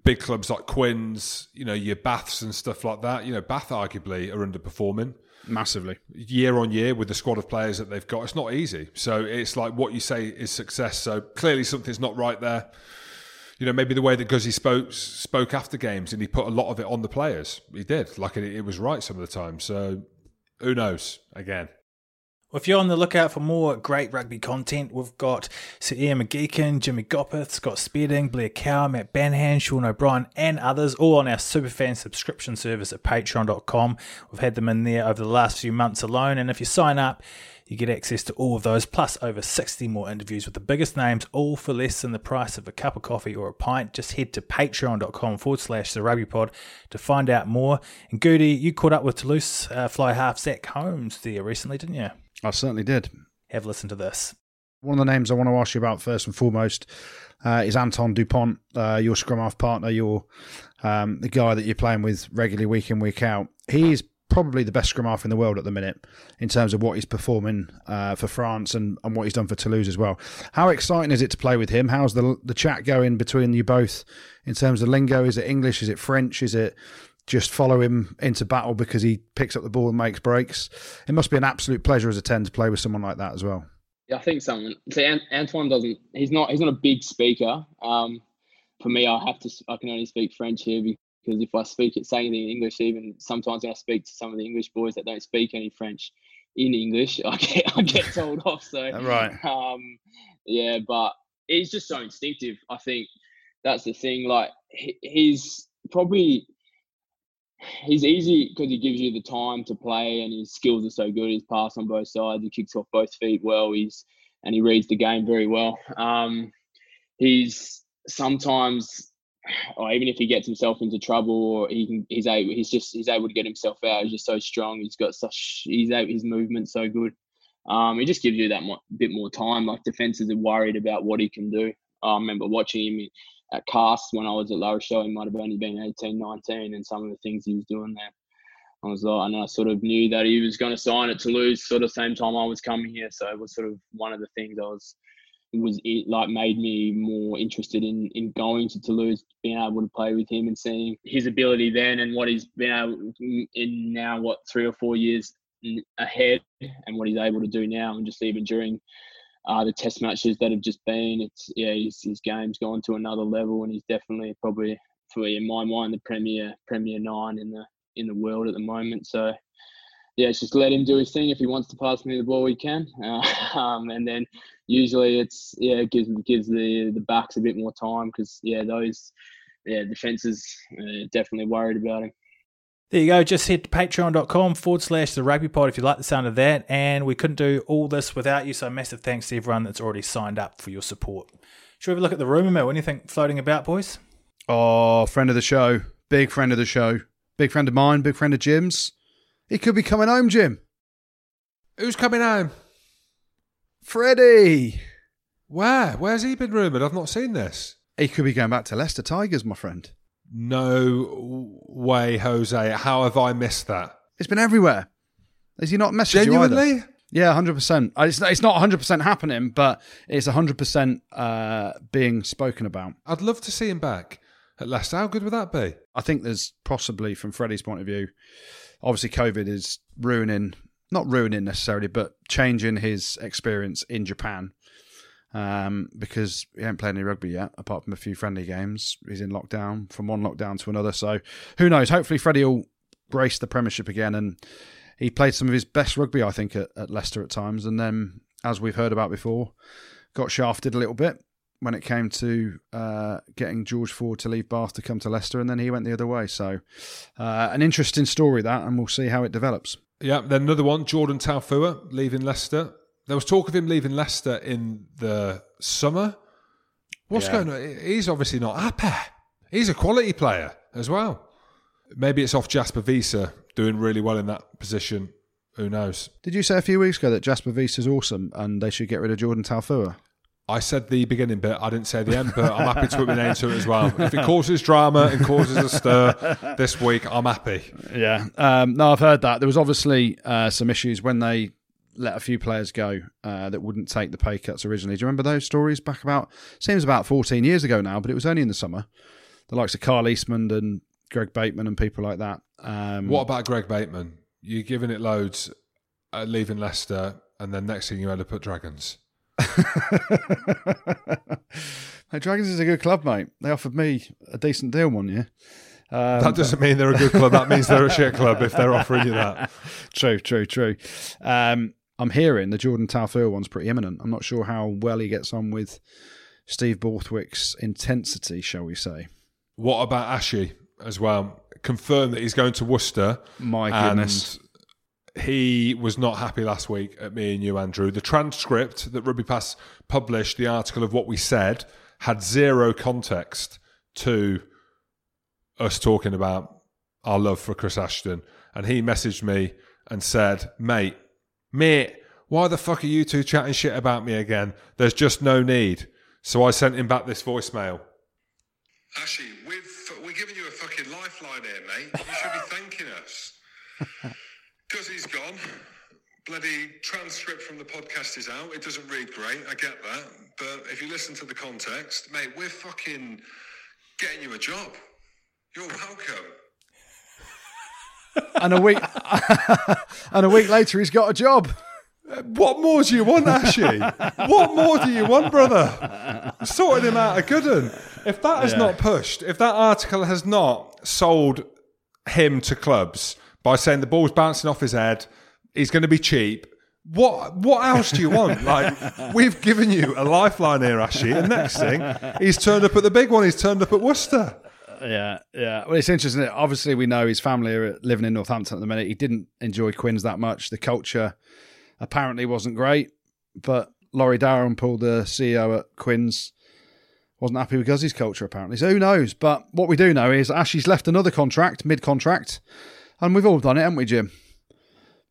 [SPEAKER 4] big clubs like Quins, you know, your Baths and stuff like that. You know, Bath arguably are underperforming
[SPEAKER 2] massively
[SPEAKER 4] year on year with the squad of players that they've got. It's not easy. So it's like what you say is success. So clearly something's not right there you know, maybe the way that Guzzi spoke spoke after games and he put a lot of it on the players. He did. Like it, it was right some of the time. So who knows? Again.
[SPEAKER 3] Well, if you're on the lookout for more great rugby content, we've got Sir Ian McGeechan, Jimmy Gopperth, Scott Spedding, Blair Cow, Matt Banahan, Sean O'Brien, and others, all on our Superfan subscription service at patreon.com. We've had them in there over the last few months alone, and if you sign up, you get access to all of those, plus over 60 more interviews with the biggest names, all for less than the price of a cup of coffee or a pint. Just head to patreon.com forward slash the rugby pod to find out more. And Goody, you caught up with Toulouse uh, fly half Zack Holmes there recently, didn't you?
[SPEAKER 2] I certainly did.
[SPEAKER 3] Have a listen to this.
[SPEAKER 2] One of the names I want to ask you about first and foremost uh, is Anton Dupont, uh, your scrum half partner, your um, the guy that you're playing with regularly week in week out. He's probably the best scrum half in the world at the minute in terms of what he's performing uh, for France and, and what he's done for Toulouse as well. How exciting is it to play with him? How's the the chat going between you both in terms of lingo? Is it English? Is it French? Is it just follow him into battle because he picks up the ball and makes breaks? It must be an absolute pleasure as a 10 to play with someone like that as well.
[SPEAKER 1] Yeah, I think someone. See, Antoine doesn't. He's not. He's not a big speaker. Um, for me, I have to. I can only speak French here because if I speak it, say anything in English, even sometimes when I speak to some of the English boys that don't speak any French in English, I get I get told off. So
[SPEAKER 2] right,
[SPEAKER 1] um, yeah, but it's just so instinctive. I think that's the thing. Like he's probably he's easy because he gives you the time to play, and his skills are so good. He's pass on both sides. He kicks off both feet well. He's and he reads the game very well. Um, he's sometimes or even if he gets himself into trouble or he can he's able he's just he's able to get himself out he's just so strong he's got such he's able, his movement so good um just gives you that mo- bit more time like defenses are worried about what he can do i remember watching him at Castres when i was at la rochelle he might have only been 18 19 and some of the things he was doing there I was like, and I sort of knew that he was going to sign at Toulouse sort of same time I was coming here. So it was sort of one of the things I was was it like made me more interested in in going to Toulouse, being able to play with him and seeing his ability then and what he's been able in now what three or four years mm, ahead and what he's able to do now and just even during uh, the test matches that have just been it's yeah his, his game's gone to another level and he's definitely probably for in my mind the premier premier nine in the in the world at the moment so yeah, it's just let him do his thing. If he wants to pass me the ball, he can. Uh, um, and then usually it's yeah, it gives gives the the backs a bit more time because yeah, those yeah defenses uh, definitely worried about him.
[SPEAKER 3] There you go. Just hit patreon.com forward slash the rugby pod if you like the sound of that. And we couldn't do all this without you. So massive thanks to everyone that's already signed up for your support. Should we have a look at the rumour mill? Anything floating about, boys?
[SPEAKER 2] Oh, friend of the show. Big friend of the show. Big friend of mine. Big friend of Jim's. He could be coming home, Jim.
[SPEAKER 4] Who's coming home?
[SPEAKER 2] Freddie.
[SPEAKER 4] Where? Where's he been rumoured? I've not seen this.
[SPEAKER 2] He could be going back to Leicester Tigers, my friend.
[SPEAKER 4] No way, Jose. How have I missed that?
[SPEAKER 2] It's been everywhere. Is he not messaged you either?
[SPEAKER 4] Genuinely?
[SPEAKER 2] Yeah, hundred percent. It's it's not hundred percent happening, but it's hundred percent uh, being spoken about.
[SPEAKER 4] I'd love to see him back at Leicester. How good would that be?
[SPEAKER 2] I think there's possibly, from Freddie's point of view, obviously COVID is ruining, not ruining necessarily, but changing his experience in Japan. Um, because he ain't played any rugby yet, apart from a few friendly games. He's in lockdown from one lockdown to another. So who knows? Hopefully, Freddie will grace the Premiership again. And he played some of his best rugby, I think, at, at Leicester at times. And then, as we've heard about before, got shafted a little bit when it came to uh, getting George Ford to leave Bath to come to Leicester, and then he went the other way. So, uh, an interesting story that, and we'll see how it develops.
[SPEAKER 4] Yeah, then another one, Jordan Taufua leaving Leicester. There was talk of him leaving Leicester in the summer. What's
[SPEAKER 2] Yeah.
[SPEAKER 4] going on? He's obviously not happy. He's a quality player as well. Maybe it's off Jasper Wiese doing really well in that position. Who knows?
[SPEAKER 2] Did you say a few weeks ago that Jasper is awesome and they should get rid of Jordan Taufua?
[SPEAKER 4] I said the beginning bit. I didn't say the end, but I'm happy to put my name to it as well. If it causes drama and causes a stir this week, I'm happy.
[SPEAKER 2] Yeah. Um, no, I've heard that. There was obviously uh, some issues when they let a few players go uh, that wouldn't take the pay cuts originally. Do you remember those stories back about, seems about 14 years ago now, but it was only in the summer. The likes of Kyle Eastmond and Greg Bateman and people like that. Um,
[SPEAKER 4] What about Greg Bateman? You're giving it loads, uh, leaving Leicester, and then next thing you end to put Dragons.
[SPEAKER 2] Hey, Dragons is a good club, mate. They offered me a decent deal one year. Um,
[SPEAKER 4] That doesn't mean they're a good club. That means they're a shit club if they're offering you that.
[SPEAKER 2] true, true, true. Um, I'm hearing the Jordan Taufua one's pretty imminent. I'm not sure how well he gets on with Steve Borthwick's intensity, shall we say.
[SPEAKER 4] What about Ashy as well? Confirmed that he's going to Worcester.
[SPEAKER 2] My
[SPEAKER 4] and
[SPEAKER 2] goodness.
[SPEAKER 4] he was not happy last week at me and you, Andrew. The transcript that RugbyPass published, the article of what we said, had zero context to us talking about our love for Chris Ashton. And he messaged me and said, mate, mate, why the fuck are you two chatting shit about me again? There's just no need. So I sent him back this voicemail.
[SPEAKER 5] Ashley, we've, we're giving you a fucking lifeline here, mate. You should be thanking us. Because he's gone. Bloody transcript from the podcast is out. It doesn't read great. I get that. But if you listen to the context, mate, we're fucking getting you a job. You're welcome.
[SPEAKER 2] And a week and a week later he's got a job.
[SPEAKER 4] What more do you want, Ashy? what more do you want, brother? Sorting him out a good one. If that has
[SPEAKER 2] Yeah.
[SPEAKER 4] not pushed, if that article has not sold him to clubs by saying the ball's bouncing off his head, he's going to be cheap. What what else do you want? Like we've given you a lifeline here, Ashy, and next thing he's turned up at the big one. He's turned up at Worcester.
[SPEAKER 2] Yeah, yeah. Well, it's interesting. Obviously, we know his family are living in Northampton at the minute. He didn't enjoy Quins that much. The culture apparently wasn't great, but Laurie Dalrymple, the CEO at Quins, wasn't happy with Guzzi's culture apparently. So who knows? But what we do know is Ashley's left another contract, mid-contract, and we've all done it, haven't we, Jim?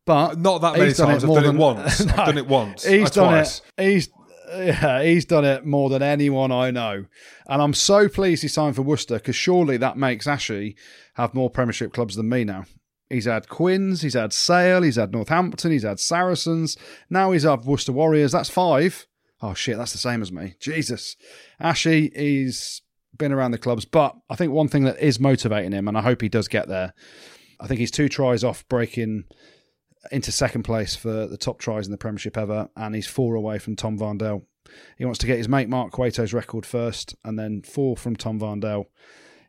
[SPEAKER 2] But
[SPEAKER 4] Not that many
[SPEAKER 2] done
[SPEAKER 4] times. I've
[SPEAKER 2] more
[SPEAKER 4] done it
[SPEAKER 2] than-
[SPEAKER 4] once. I've done it once.
[SPEAKER 2] He's
[SPEAKER 4] uh,
[SPEAKER 2] done
[SPEAKER 4] twice.
[SPEAKER 2] it. He's yeah, he's done it more than anyone I know, and I'm so pleased he signed for Worcester because surely that makes Ashley have more Premiership clubs than me now. He's had Quins, he's had Sale, he's had Northampton, he's had Saracens. Now he's had Worcester Warriors. That's five. Oh shit, that's the same as me. Jesus, Ashley, he's been around the clubs, but I think one thing that is motivating him, and I hope he does get there. I think he's two tries off breaking into second place for the top tries in the Premiership ever, and he's four away from Tom Varndell. He wants to get his mate Mark Cueto's record first, and then four from Tom Varndell.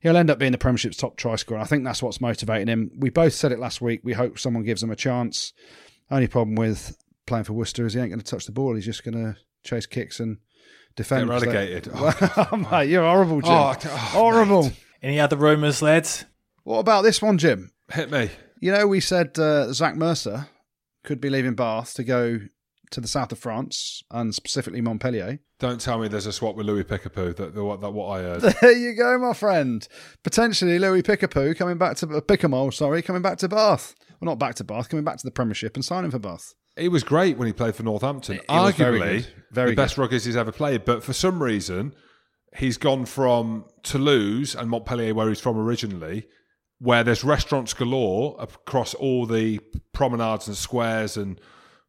[SPEAKER 2] He'll end up being the Premiership's top try scorer. I think that's what's motivating him. We both said it last week. We hope someone gives him a chance. Only problem with playing for Worcester is he ain't going to touch the ball. He's just going to chase kicks and defend.
[SPEAKER 4] Get relegated. Oh,
[SPEAKER 2] Mate, you're horrible, Jim.
[SPEAKER 4] Oh, oh,
[SPEAKER 2] horrible.
[SPEAKER 3] Any other rumours, lads?
[SPEAKER 2] What about this one, Jim?
[SPEAKER 4] hit me.
[SPEAKER 2] You know, we said uh, Zach Mercer could be leaving Bath to go to the south of France and specifically Montpellier.
[SPEAKER 4] Don't tell me there's a swap with Louis Pickapoo. That, that, what, that what I heard.
[SPEAKER 2] There you go, my friend. Potentially Louis Pickapoo coming back to uh, Picamoles, sorry, coming back to Bath. Well, not back to Bath, coming back to the Premiership and signing for Bath.
[SPEAKER 4] He was great when he played for Northampton.
[SPEAKER 2] He was very
[SPEAKER 4] Arguably,
[SPEAKER 2] good. Very
[SPEAKER 4] the
[SPEAKER 2] good.
[SPEAKER 4] best ruggies he's ever played. But for some reason, he's gone from Toulouse and Montpellier, where he's from originally, where there's restaurants galore across all the promenades and squares and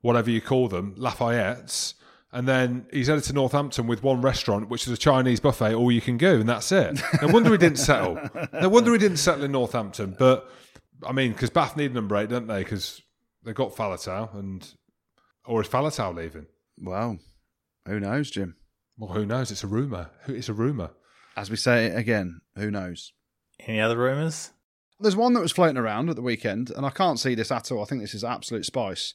[SPEAKER 4] whatever you call them, Lafayette's. And then he's headed to Northampton with one restaurant, which is a Chinese buffet, all you can go, and that's it. No wonder he didn't settle. No wonder he didn't settle in Northampton. But I mean, because Bath need a number eight, don't they? Because they've got Faletau, and or is Faletau leaving?
[SPEAKER 2] Well, who knows, Jim?
[SPEAKER 4] Well, who knows? It's a rumor. It's a rumor.
[SPEAKER 2] As we say again, who knows?
[SPEAKER 3] Any other rumours?
[SPEAKER 2] There's one that was floating around at the weekend, and I can't see this at all. I think this is absolute spice.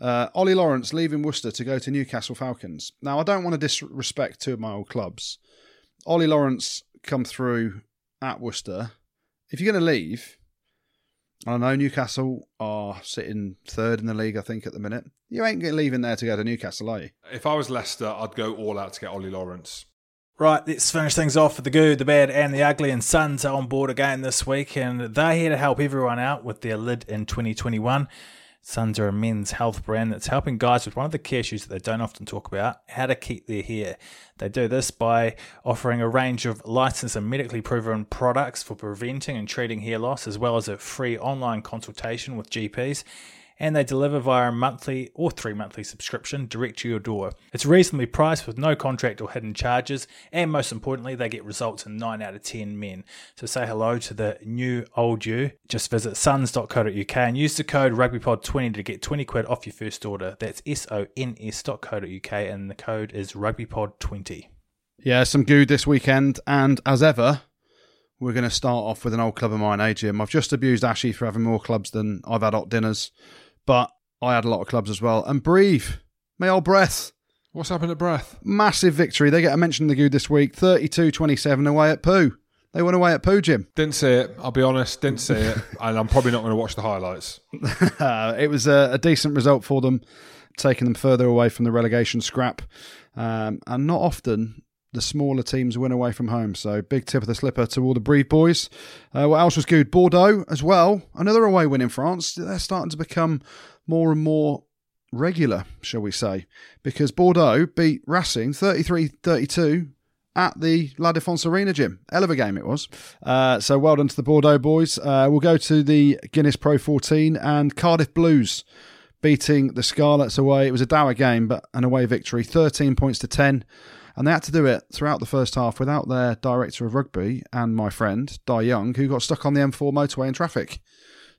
[SPEAKER 2] Uh, Ollie Lawrence leaving Worcester to go to Newcastle Falcons. Now, I don't want to disrespect two of my old clubs. Ollie Lawrence come through at Worcester. If you're going to leave, I know Newcastle are sitting third in the league, I think, at the minute. You ain't leaving there to go to Newcastle, are you?
[SPEAKER 4] If I was Leicester, I'd go all out to get Ollie Lawrence.
[SPEAKER 3] Right, let's finish things off with the good, the bad, and the ugly. And Sons are on board again this week, and they're here to help everyone out with their lid in 2021. Sons are a men's health brand that's helping guys with one of the key issues that they don't often talk about how to keep their hair. They do this by offering a range of licensed and medically proven products for preventing and treating hair loss, as well as a free online consultation with GPs and they deliver via a monthly or three monthly subscription direct to your door. It's reasonably priced with no contract or hidden charges, and most importantly, they get results in 9 out of 10 men. So say hello to the new old you. Just visit sons.co.uk and use the code rugbypod20 to get 20 quid off your first order. That's S O N S.co.uk, and the code is rugbypod20.
[SPEAKER 2] Yeah, some good this weekend, and as ever, we're going to start off with an old club of mine, AGM. I've just abused Ashy for having more clubs than I've had hot dinners but I had a lot of clubs as well. And Brive, my old Brive.
[SPEAKER 4] What's happened at Brive?
[SPEAKER 2] Massive victory. They get a mention in the good this week 32 27 away at Pau. They went away at Pau, Jim.
[SPEAKER 4] Didn't see it. I'll be honest, didn't see it. and I'm probably not going to watch the highlights.
[SPEAKER 2] it was a, a, decent result for them, taking them further away from the relegation scrap. Um, and not often the smaller teams win away from home. So big tip of the slipper to all the Brive boys. Uh, what else was good? Bordeaux as well. Another away win in France. They're starting to become more and more regular, shall we say, because Bordeaux beat Racing 33-32 at the La Défense Arena, Jim. Hell of a game it was. Uh, so well done to the Bordeaux boys. Uh, we'll go to the Guinness Pro 14 and Cardiff Blues beating the Scarlets away. It was a dour game, but an away victory, 13 points to 10. And they had to do it throughout the first half without their director of rugby and my friend, Dai Young, who got stuck on the M4 motorway in traffic.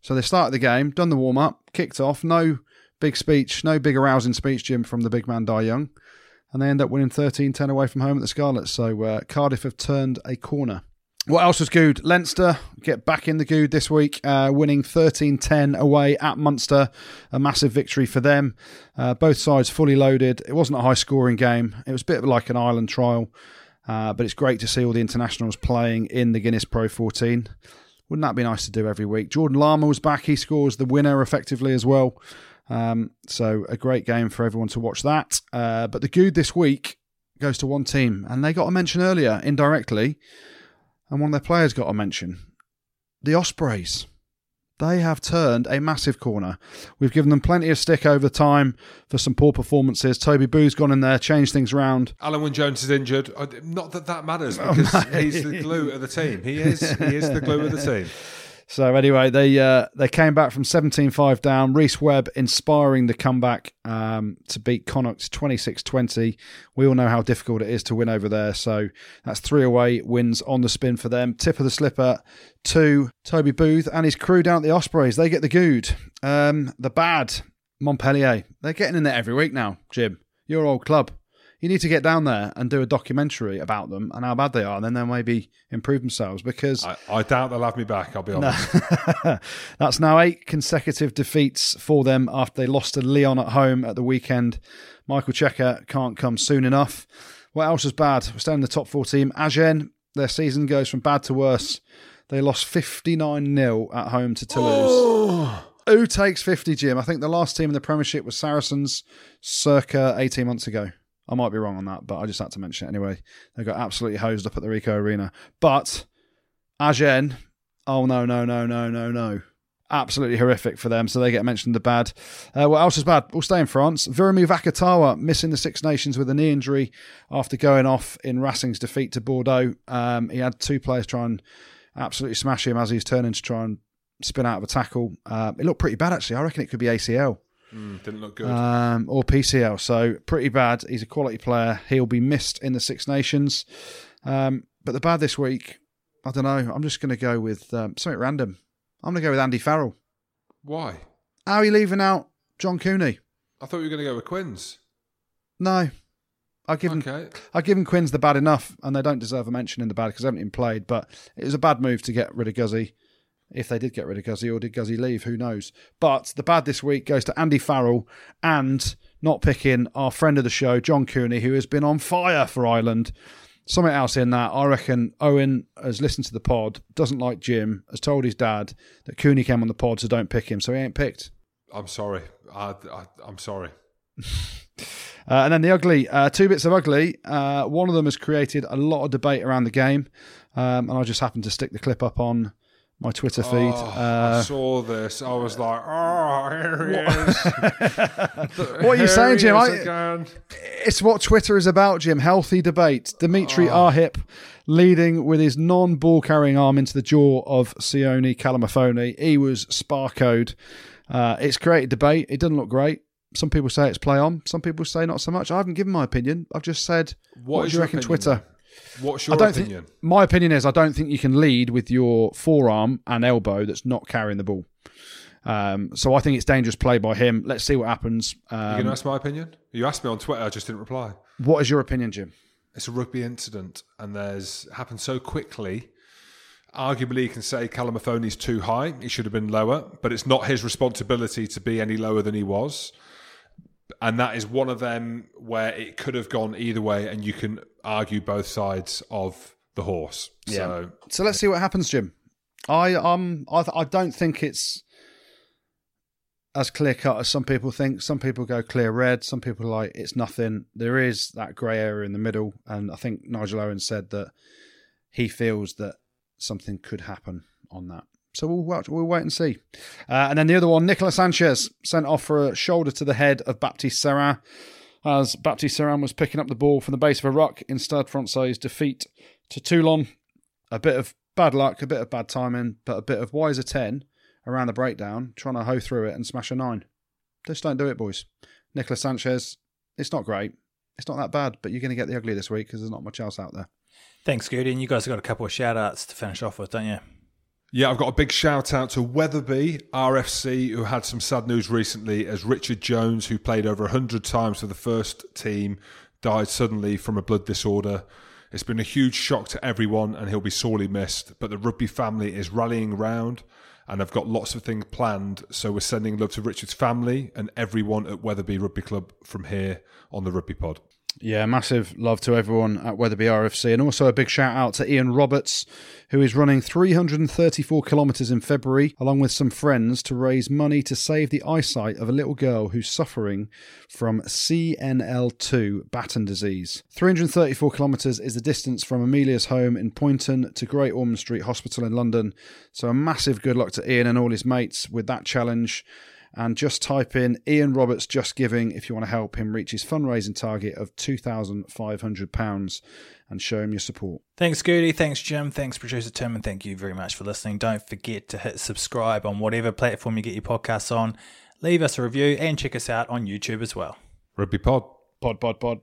[SPEAKER 2] So they started the game, done the warm up, kicked off, no big speech, no big arousing speech, Jim, from the big man Dai Young. And they end up winning 13 10 away from home at the Scarlets. So uh, Cardiff have turned a corner. What else was good? Leinster get back in the good this week, uh, winning 13 10 away at Munster. A massive victory for them. Uh, both sides fully loaded. It wasn't a high scoring game, it was a bit like an Ireland trial. Uh, but it's great to see all the internationals playing in the Guinness Pro 14. Wouldn't that be nice to do every week? Jordan Larmour was back. He scores the winner effectively as well. Um, so a great game for everyone to watch that. Uh, but the good this week goes to one team, and they got a mention earlier indirectly and one of their players got a mention. The Ospreys. They have turned a massive corner. We've given them plenty of stick over time for some poor performances. Toby Booth's gone in there, changed things around.
[SPEAKER 4] Alun Wyn Jones is injured. Not that that matters oh, because oh, he's the glue of the team. He is. He is the glue of the team.
[SPEAKER 2] So anyway, they uh, they came back from 17-5 down. Rhys Webb inspiring the comeback um, to beat Connacht 26-20. We all know how difficult it is to win over there. So that's three away wins on the spin for them. Tip of the slipper to Toby Booth and his crew down at the Ospreys. They get the good. Um, the bad, Montpellier. They're getting in there every week now, Jim. Your old club you need to get down there and do a documentary about them and how bad they are, and then they'll maybe improve themselves. Because
[SPEAKER 4] I, I doubt they'll have me back. I'll be honest.
[SPEAKER 2] No. That's now eight consecutive defeats for them after they lost to Lyon at home at the weekend. Michael Cheika can't come soon enough. What else is bad? We're staying in the top four team. Agen, their season goes from bad to worse. They lost 59 0 at home to Toulouse. Oh. Who takes 50, Jim? I think the last team in the Premiership was Saracens circa 18 months ago. I might be wrong on that, but I just had to mention it anyway. They got absolutely hosed up at the Ricoh Arena. But Agen, oh no, no, no, no, no, no. Absolutely horrific for them, so they get mentioned the bad. Uh, what else is bad? We'll stay in France. Virimi Vakatawa missing the Six Nations with a knee injury after going off in Racing's defeat to Bordeaux. Um, he had two players try and absolutely smash him as he's turning to try and spin out of a tackle. Uh, it looked pretty bad actually. I reckon it could be ACL
[SPEAKER 4] Mm, didn't look good.
[SPEAKER 2] um, or PCL. So pretty bad. He's a quality player. He'll be missed in the Six Nations. Um, but the bad this week, I don't know. I'm just going to go with um, something random. I'm going to go with Andy Farrell.
[SPEAKER 4] Why?
[SPEAKER 2] How are you leaving out John Cooney?
[SPEAKER 4] I thought you were going to go with Quins.
[SPEAKER 2] No. I give him
[SPEAKER 4] Okay.
[SPEAKER 2] I give him Quins the bad enough, and they don't deserve a mention in the bad because they haven't even played. But it was a bad move to get rid of Guzzi. If they did get rid of Guzzi, or did Guzzi leave? Who knows? But the bad this week goes to Andy Farrell and not picking our friend of the show, John Cooney, who has been on fire for Ireland. Something else in that. I reckon Owen has listened to the pod, doesn't like Jim, has told his dad that Cooney came on the pod, so don't pick him. So he ain't picked.
[SPEAKER 4] I'm sorry. I, I, I'm sorry.
[SPEAKER 2] Uh, and then the ugly, uh, two bits of ugly. Uh, one of them has created a lot of debate around the game, um, and I just happened to stick the clip up on my Twitter feed.
[SPEAKER 4] Oh,
[SPEAKER 2] uh,
[SPEAKER 4] I saw this. I was like, oh, here he is.
[SPEAKER 2] what are you
[SPEAKER 4] Here
[SPEAKER 2] saying, Jim? I- it's what Twitter is about, Jim. Healthy debate. Dimitri
[SPEAKER 4] Oh.
[SPEAKER 2] Arhip leading with his non-ball carrying arm into the jaw of Sione Kalamafoni. He was sparkoed. Uh, it's created debate. It doesn't look great. Some people say it's play on. Some people say not so much. I haven't given my opinion. I've just said, "What do you reckon,
[SPEAKER 4] opinion,
[SPEAKER 2] Twitter?
[SPEAKER 4] What's
[SPEAKER 2] I
[SPEAKER 4] your
[SPEAKER 2] don't
[SPEAKER 4] opinion?
[SPEAKER 2] think my opinion is I don't think you can lead with your forearm and elbow that's not carrying the ball. Um, so I think it's dangerous play by him. Let's see what happens.
[SPEAKER 4] you
[SPEAKER 2] Um,
[SPEAKER 4] going to ask my opinion? You asked me on Twitter. I just didn't reply.
[SPEAKER 2] what is your opinion, Jim?
[SPEAKER 4] It's a rugby incident, and there's happened so quickly. Arguably, you can say Kalamafoni's too high. He should have been lower, but it's not his responsibility to be any lower than he was. And that is one of them where it could have gone either way, and you can argue both sides of the horse. So
[SPEAKER 2] So let's see what happens, Jim. I um I I don't think it's as clear cut as some people think. Some people go clear red. Some people like it's nothing. There is that grey area in the middle, and I think Nigel Owen said that he feels that something could happen on that. So we'll watch, we'll wait and see. Uh, and then the other one, Nicolas Sanchez sent off for a shoulder to the head of Baptiste Serin as Baptiste Serin was picking up the ball from the base of a rock in Stade Francais' defeat to Toulon. A bit of bad luck, a bit of bad timing, but a bit of wiser 10 around the breakdown, trying to hoe through it and smash a 9. Just don't do it, boys. Nicolas Sanchez, it's not great. It's not that bad, but you're going to get the ugly this week because there's not much else out there.
[SPEAKER 3] Thanks, Gertie. And you guys have got a couple of shout outs to finish off with, don't you?
[SPEAKER 4] Yeah, I've got a big shout out to Wetherby RFC, who had some sad news recently as Richard Jones, who played over 100 times for the first team, died suddenly from a blood disorder. It's been a huge shock to everyone, and he'll be sorely missed. But the rugby family is rallying round, and I've got lots of things planned. So we're sending love to Richard's family and everyone at Wetherby Rugby Club from here on the Rugby Pod.
[SPEAKER 2] Yeah, massive love to everyone at Wetherby RFC, and also a big shout out to Ian Roberts, who is running 334 kilometres in February, along with some friends, to raise money to save the eyesight of a little girl who's suffering from CLN2 Batten disease. 334 kilometres is the distance from Amelia's home in Poynton to Great Ormond Street Hospital in London. So a massive good luck to Ian and all his mates with that challenge and just type in Ian Roberts Just Giving if you want to help him reach his fundraising target of £2,500 and show him your support.
[SPEAKER 3] Thanks, Gertie. Thanks, Jim. Thanks, producer Tim. And thank you very much for listening. Don't forget to hit subscribe on whatever platform you get your podcasts on. Leave us a review and check us out on YouTube as well.
[SPEAKER 4] Rugby Pod.
[SPEAKER 2] Pod, pod, pod.